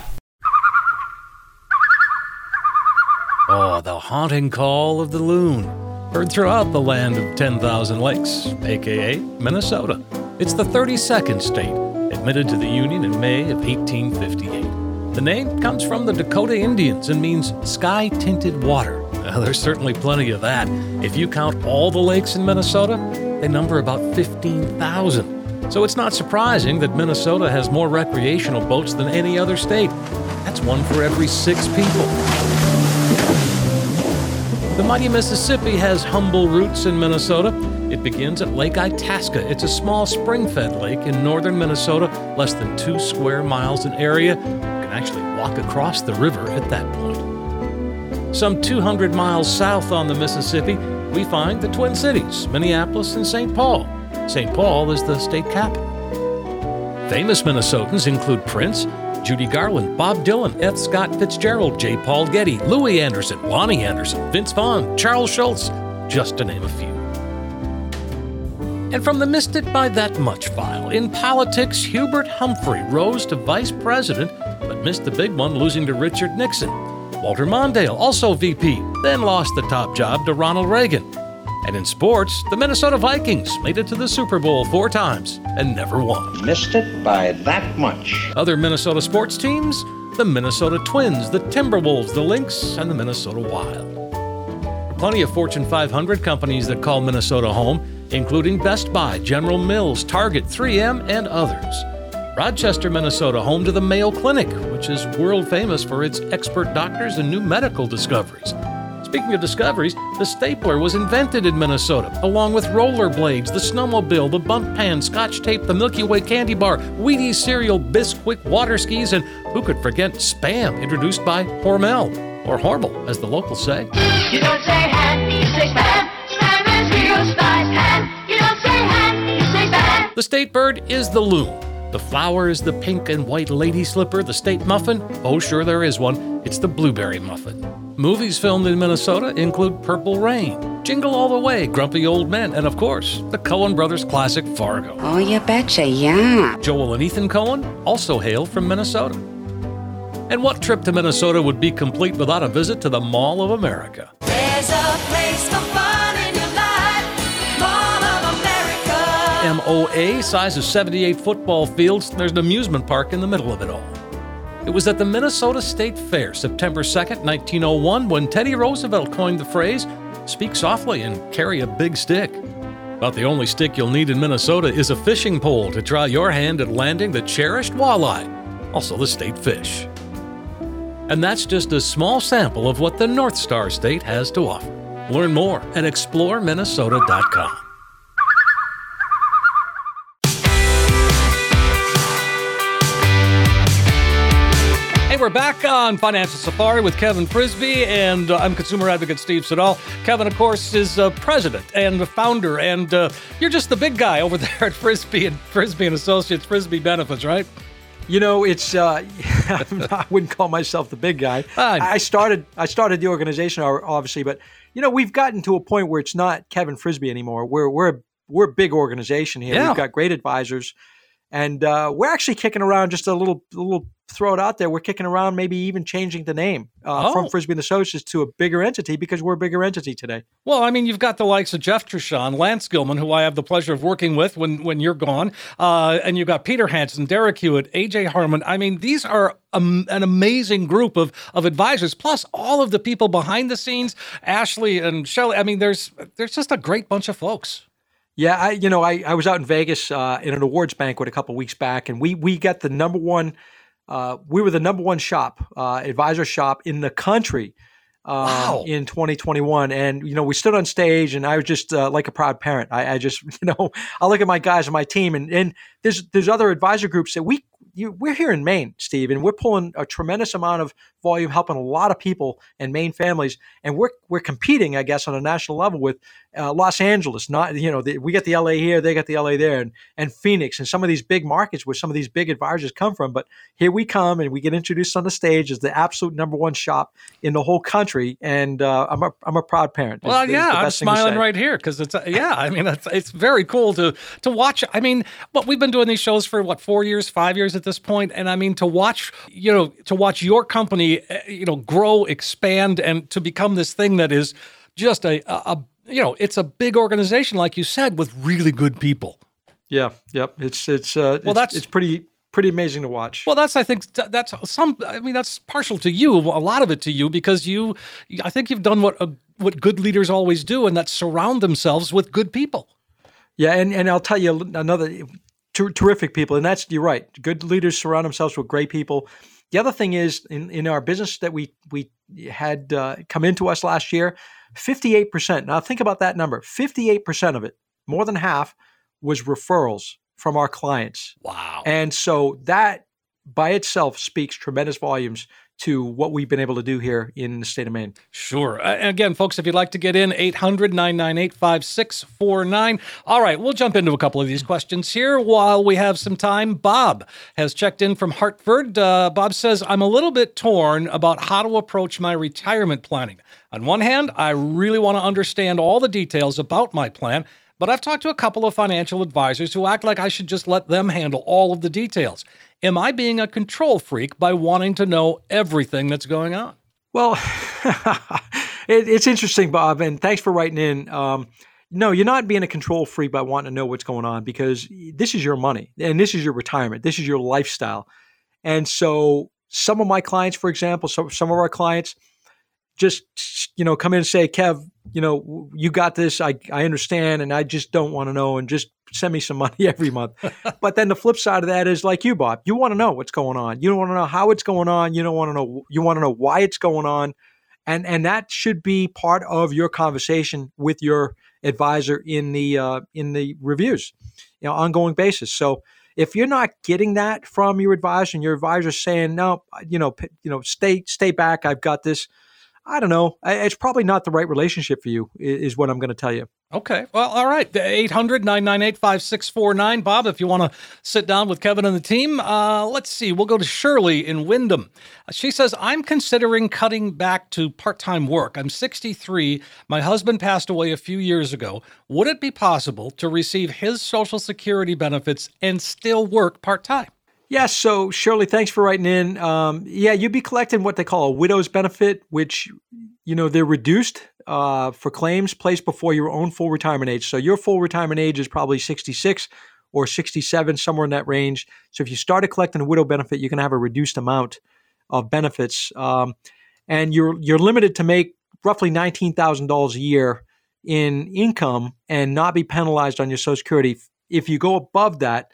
Oh, the haunting call of the loon. Heard throughout the land of 10,000 lakes, aka Minnesota. It's the 32nd state, admitted to the Union in May of 1858. The name comes from the Dakota Indians and means sky tinted water. Well, there's certainly plenty of that. If you count all the lakes in Minnesota, they number about 15,000. So it's not surprising that Minnesota has more recreational boats than any other state. That's one for every six people. The mighty Mississippi has humble roots in Minnesota. It begins at Lake Itasca. It's a small spring fed lake in northern Minnesota, less than two square miles in area. You can actually walk across the river at that point. Some 200 miles south on the Mississippi, we find the Twin Cities, Minneapolis and St. Paul. St. Paul is the state capital. Famous Minnesotans include Prince, Judy Garland, Bob Dylan, F. Scott Fitzgerald, J. Paul Getty, Louie Anderson, Loni Anderson, Vince Vaughn, Charles Schulz, just to name a few. And from the Missed It by That Much file, in politics, Hubert Humphrey rose to vice president, but missed the big one, losing to Richard Nixon. Walter Mondale, also VP, then lost the top job to Ronald Reagan. And in sports, the Minnesota Vikings made it to the Super Bowl four times and never won. Missed it by that much. Other Minnesota sports teams the Minnesota Twins, the Timberwolves, the Lynx, and the Minnesota Wild. Plenty of Fortune 500 companies that call Minnesota home, including Best Buy, General Mills, Target, 3M, and others. Rochester, Minnesota, home to the Mayo Clinic, which is world famous for its expert doctors and new medical discoveries. Speaking of discoveries, the stapler was invented in Minnesota, along with rollerblades, the snowmobile, the bundt pan, scotch tape, the Milky Way candy bar, Wheaties cereal, Bisquick water skis, and who could forget Spam, introduced by Hormel, or Hormel, as the locals say. You don't say hand, you say Spam. Spam is real spice hand. You don't say hand, you say Spam. The state bird is the loon. The flower is the pink and white lady slipper. The state muffin? Oh, sure, there is one. It's the blueberry muffin. Movies filmed in Minnesota include Purple Rain, Jingle All the Way, Grumpy Old Men, and of course, the Coen brothers classic Fargo. Oh, you betcha, yeah. Joel and Ethan Coen also hail from Minnesota. And what trip to Minnesota would be complete without a visit to the Mall of America? There's a place for fun MOA, size of 78 football fields, there's an amusement park in the middle of it all. It was at the Minnesota State Fair, September 2nd, 1901, when Teddy Roosevelt coined the phrase, speak softly and carry a big stick. About the only stick you'll need in Minnesota is a fishing pole to try your hand at landing the cherished walleye, also the state fish. And that's just a small sample of what the North Star State has to offer. Learn more at exploreminnesota.com. we're back on Financial Safari with Kevin Frisbie, and uh, I'm consumer advocate Steve Siddall. Kevin, of course, is uh, president and the founder, and uh, you're just the big guy over [LAUGHS] there at Frisbie and Frisbie and Associates, Frisbie Benefits, right? You know, it's uh, [LAUGHS] I wouldn't call myself the big guy. I started I started the organization obviously, but you know we've gotten to a point where it's not Kevin Frisbie anymore. We're we're we're a big organization here. Yeah. We've got great advisors, and uh, we're actually kicking around just a little little throw it out there. We're kicking around maybe even changing the name uh, oh. from Frisbie and Associates to a bigger entity because we're a bigger entity today. Well, I mean, you've got the likes of Jeff Trishan, Lance Gilman, who I have the pleasure of working with when when you're gone, uh, and you've got Peter Hanson, Derek Hewitt, AJ Harmon. I mean, these are um, an amazing group of of advisors, plus all of the people behind the scenes, Ashley and Shelly. I mean, there's there's just a great bunch of folks. Yeah, I you know I, I was out in Vegas uh, in an awards banquet a couple weeks back, and we we got the number one uh, we were the number one shop, uh, advisor shop in the country um, wow. in 2021. And, you know, we stood on stage and I was just uh, like a proud parent. I, I, just, [LAUGHS] you know, I look at my guys and my team and, and there's, there's other advisor groups that we, you, we're here in Maine, Steve, and we're pulling a tremendous amount of volume, helping a lot of people and Maine families, and we're we're competing, I guess, on a national level with uh, Los Angeles. Not you know the, we get the LA here, they got the LA there, and and Phoenix, and some of these big markets where some of these big advisors come from. But here we come, and we get introduced on the stage as the absolute number one shop in the whole country, and uh, I'm a I'm a proud parent. Well, it's, yeah, it's I'm smiling right here because it's uh, yeah, I mean it's it's very cool to to watch. I mean, what we've been doing these shows for what four years, five years at this point, and I mean to watch you know to watch your company uh, you know grow, expand, and to become this thing that is just a, a, you know it's a big organization, like you said, with really good people. Yeah, yep. It's it's uh, well, it's, that's it's pretty pretty amazing to watch. Well, that's I think that's some. I mean, that's partial to you. A lot of it to you because you. I think you've done what uh, what good leaders always do, and that's surround themselves with good people. Yeah, and and I'll tell you another ter- terrific people, and that's you're right. Good leaders surround themselves with great people. The other thing is in, in our business that we we had uh, come into us last year, 58%. Now think about that number. 58% of it, more than half, was referrals from our clients. Wow. And so that by itself speaks tremendous volumes to what we've been able to do here in the state of Maine. Sure. Again, folks, if you'd like to get in, 800 998 5649. All right, we'll jump into a couple of these questions here while we have some time. Bob has checked in from Hartford. Uh, Bob says, I'm a little bit torn about how to approach my retirement planning. On one hand, I really want to understand all the details about my plan. But I've talked to a couple of financial advisors who act like I should just let them handle all of the details. Am I being a control freak by wanting to know everything that's going on? Well, [LAUGHS] it, it's interesting, Bob, and thanks for writing in. Um, no, you're not being a control freak by wanting to know what's going on because this is your money and this is your retirement. This is your lifestyle. And so some of my clients, for example, some, some of our clients just, you know, come in and say, Kev, you know, you got this. I, I understand. And I just don't want to know and just send me some [LAUGHS] money every month. [LAUGHS] but then the flip side of that is like you, Bob, you want to know what's going on. You don't want to know how it's going on. You don't want to know, you want to know why it's going on. And, and that should be part of your conversation with your advisor in the uh, in the reviews, you know, ongoing basis. So if you're not getting that from your advisor and your advisor saying no, you know, you know, stay stay back, I've got this. I don't know. It's probably not the right relationship for you, is what I'm going to tell you. Okay. Well, all right. 800 998 5649. Bob, if you want to sit down with Kevin and the team, uh, let's see. We'll go to Shirley in Windham. She says, I'm considering cutting back to part time work. I'm 63. My husband passed away a few years ago. Would it be possible to receive his Social Security benefits and still work part time? Yeah, so Shirley, thanks for writing in. Um, yeah, you'd be collecting what they call a widow's benefit, which, you know, they're reduced uh, for claims placed before your own full retirement age. So your full retirement age is probably 66 or 67, somewhere in that range. So if you started collecting a widow benefit, you can have a reduced amount of benefits, um, and you're you're limited to make roughly nineteen thousand dollars a year in income and not be penalized on your Social Security. If you go above that,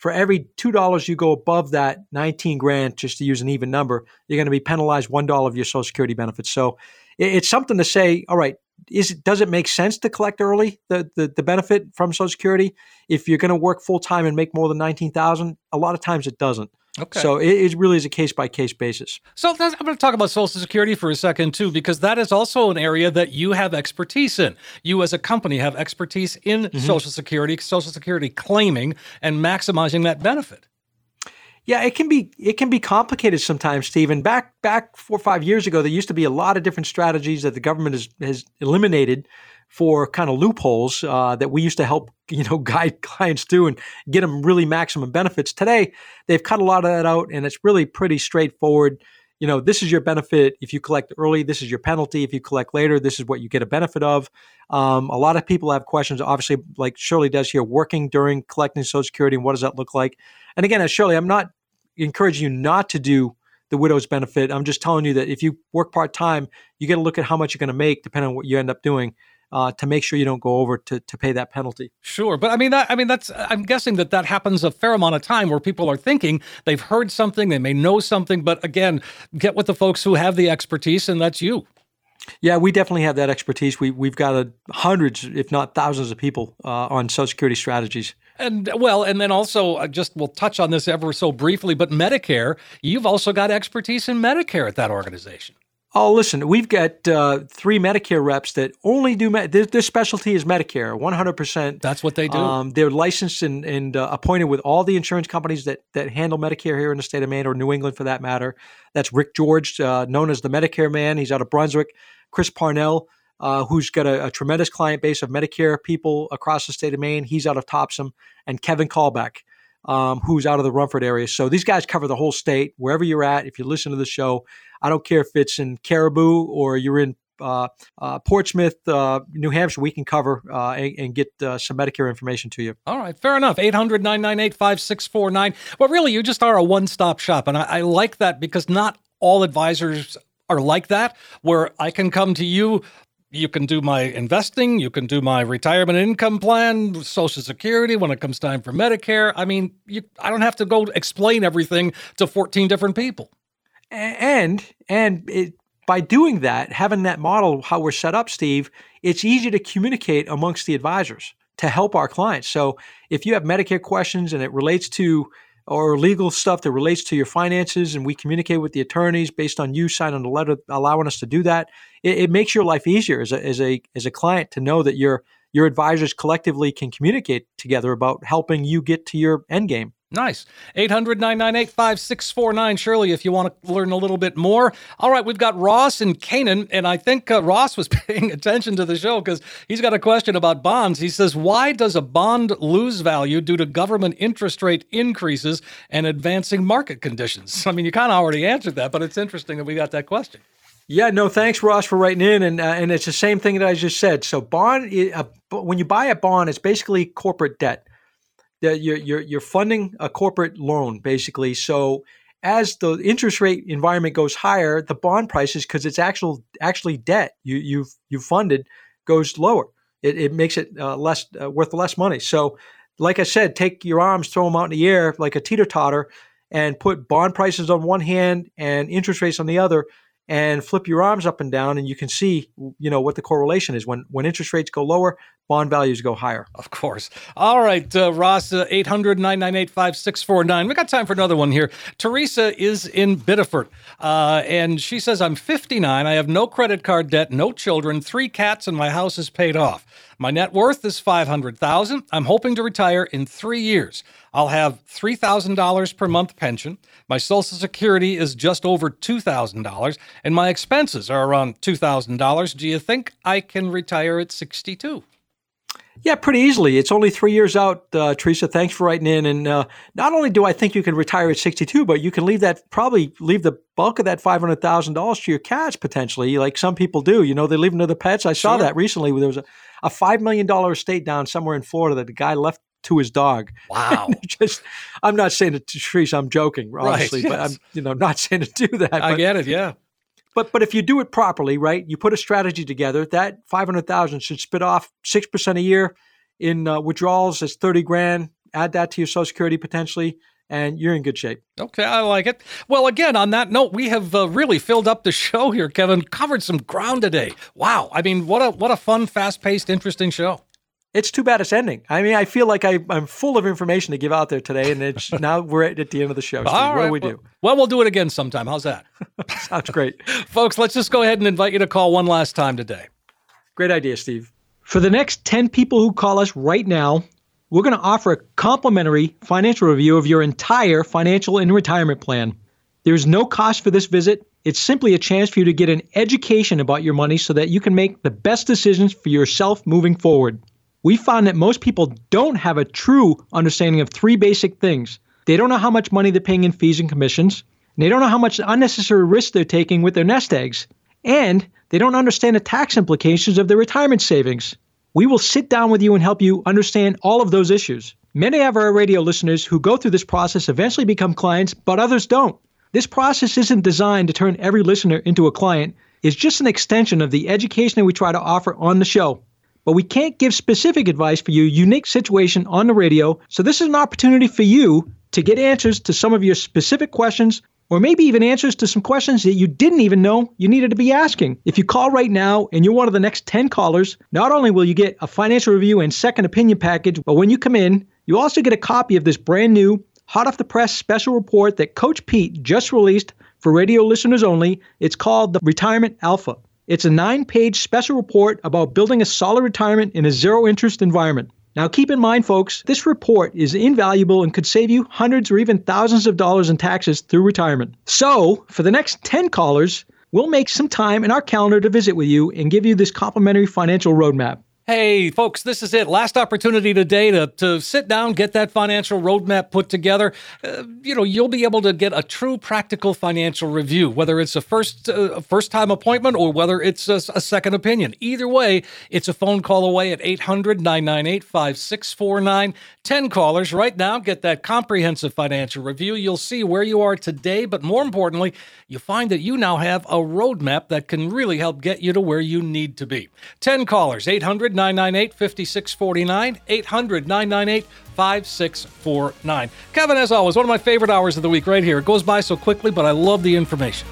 for every two dollars you go above that 19 grand, just to use an even number, you're going to be penalized one dollar of your Social Security benefits. So it's something to say. All right, is it, does it make sense to collect early the, the, the benefit from Social Security if you're going to work full time and make more than nineteen thousand? A lot of times it doesn't. Okay. So it, it really is a case by case basis. So I'm going to talk about Social Security for a second too, because that is also an area that you have expertise in. You as a company have expertise in mm-hmm. Social Security, Social Security claiming and maximizing that benefit. Yeah, it can be it can be complicated sometimes, Stephen. Back back four or five years ago, there used to be a lot of different strategies that the government has has eliminated for kind of loopholes uh, that we used to help [LAUGHS] you know guide [LAUGHS] clients to and get them really maximum benefits. Today, they've cut a lot of that out, and it's really pretty straightforward. You know, this is your benefit if you collect early. This is your penalty if you collect later. This is what you get a benefit of. Um, a lot of people have questions, obviously, like Shirley does here, working during collecting Social Security, and what does that look like? And again, as Shirley, I'm not encouraging you not to do the widow's benefit. I'm just telling you that if you work part time, you got to look at how much you're going to make, depending on what you end up doing uh, to make sure you don't go over to, to pay that penalty. Sure, but I mean that I mean that's I'm guessing that that happens a fair amount of time where people are thinking they've heard something, they may know something, but again, get with the folks who have the expertise, and that's you. Yeah, we definitely have that expertise. We we've got a, hundreds, if not thousands, of people uh, on Social Security strategies. And well, and then also, uh, just we'll touch on this ever so briefly, but Medicare, you've also got expertise in Medicare at that organization. Oh, listen, we've got uh, three Medicare reps that only do med- their, their, specialty is Medicare, 100%. That's what they do. Um, they're licensed and, and uh, appointed with all the insurance companies that, that handle Medicare here in the state of Maine or New England for that matter. That's Rick George, uh, known as the Medicare man. He's out of Brunswick. Chris Parnell, uh, who's got a, a, tremendous client base of Medicare people across the state of Maine. He's out of Topsham. And Kevin Callback, um, who's out of the Rumford area. So these guys cover the whole state, wherever you're at. If you listen to the show, I don't care if it's in Caribou or you're in uh, uh, Portsmouth, uh, New Hampshire, we can cover uh, and, and, get uh, some Medicare information to you. All right, fair enough. 800 998 5649. Well, really, you just are a one stop shop. And I, I like that because not all advisors are like that, where I can come to you you can do my investing, you can do my retirement income plan, Social Security when it comes time for Medicare. I mean, you, I don't have to go explain everything to 14 different people and and it, by doing that, having that model how we're set up, Steve, it's easy to communicate amongst the advisors to help our clients. So if you have Medicare questions and it relates to or legal stuff that relates to your finances, and we communicate with the attorneys based on you signing a letter allowing us to do that, it, it makes your life easier as a, as a as a client to know that your your advisors collectively can communicate together about helping you get to your end game. Nice. 800 998 5649. Shirley, if you want to learn a little bit more. All right, we've got Ross and Canaan, and I think uh, Ross was [LAUGHS] paying attention to the show because he's got a question about bonds. He says, Why does a bond lose value due to government interest rate increases and advancing market conditions? [LAUGHS] I mean, you kind of already answered that, but it's interesting that we got that question. Yeah, no, thanks, Ross, for writing in, and uh, and it's the same thing that I just said. So bond, uh, when you buy a bond, it's basically corporate debt. That you're you're you're funding a corporate loan, basically. So as the interest rate environment goes higher, the bond prices, because it's actual actually debt you you've you funded, goes lower. It, it makes it uh, less uh, worth less money. So, like I said, take your arms, throw them out in the air like a teeter totter, and put bond prices on one hand and interest rates on the other and flip your arms up and down and you can see you know what the correlation is. When when interest rates go lower bond values go higher. Of course. All right uh, ross uh, 800-998-5649 we got time for another one here. Teresa is in biddeford uh, and she says i'm 59 i have no credit card debt no children three cats and my house is paid off. My net worth is 500000 i'm hoping to retire in three years I'll have $3,000 per month pension. My Social Security is just over $2,000, and my expenses are around $2,000. Do you think I can retire at 62? Yeah, pretty easily. It's only three years out, uh, Teresa. Thanks for writing in. And uh, not only do I think you can retire at 62, but you can leave that probably leave the bulk of that $500,000 to your cats potentially, like some people do. You know, they leave them to the pets. I saw sure. that recently. There was a, a $5 million estate down somewhere in Florida that the guy left to his dog. [LAUGHS] Wow. Just, I'm not saying it to Teresa. I'm joking, [LAUGHS] honestly, right, yes. but I'm, you know, not [LAUGHS] saying to do that. I but, get it. Yeah. But but if you do it properly, right? You put a strategy together. That five hundred thousand should spit off six percent a year in uh, withdrawals. It's thirty grand. Add that to your Social Security potentially and you're in good shape. Okay, I like it. Well, again, on that note, we have uh, really filled up the show here, Kevin. Covered some ground today. Wow, I mean, what a what a fun, fast paced, interesting show. It's too bad it's ending. I mean, I feel like I, am full of information to give out there today, and it's [LAUGHS] now we're at, at the end of the show. All right, what do we well, do? Well, we'll do it again sometime. How's that? [LAUGHS] Sounds great. [LAUGHS] Folks, let's just go ahead and invite you to call one last time today. Great idea, Steve. For the next 10 people who call us right now, we're going to offer a complimentary financial review of your entire financial and retirement plan. There's no cost for this visit. It's simply a chance for you to get an education about your money so that you can make the best decisions for yourself moving forward we found that most people don't have a true understanding of three basic things. They don't know how much money they're paying in fees and commissions, and they don't know how much unnecessary risk they're taking with their nest eggs, and they don't understand the tax implications of their retirement savings. We will sit down with you and help you understand all of those issues. Many of our radio listeners who go through this process eventually become clients, but others don't. This process isn't designed to turn every listener into a client. It's just an extension of the education we try to offer on the show but we can't give specific advice for your unique situation on the radio. So this is an opportunity for you to get answers to some of your specific questions or maybe even answers to some questions that you didn't even know you needed to be asking. If you call right now and you're one of the next 10 callers, not only will you get a financial review and second opinion package, but when you come in, you also get a copy of this brand new, hot off the press special report that Coach Pete just released for radio listeners only. It's called the Retirement Alpha. It's a nine page special report about building a solid retirement in a zero interest environment. Now, keep in mind, folks, this report is invaluable and could save you hundreds or even thousands of dollars in taxes through retirement. So, for the next 10 callers, we'll make some time in our calendar to visit with you and give you this complimentary financial roadmap. Hey, folks, this is it. Last opportunity today to, to sit down, get that financial roadmap put together. Uh, you know, you'll be able to get a true practical financial review, whether it's a first uh, first time appointment or whether it's a, a, second opinion. Either way, it's a phone call away at 800 998 5649. 10 callers right now get that comprehensive financial review. You'll see where you are today, but more importantly, you find that you now have a roadmap that can really help get you to where you need to be. 10 callers, 800 998 5649, 800 998 5649. Kevin, as always, one of my favorite hours of the week right here. It goes by so quickly, but I love the information.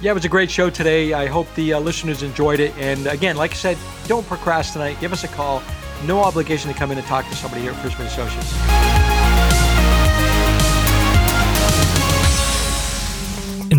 Yeah, it was a great show today. I hope the uh, listeners enjoyed it. And again, like I said, don't procrastinate. Give us a call. No obligation to come in and talk to somebody here at Frisbie Associates.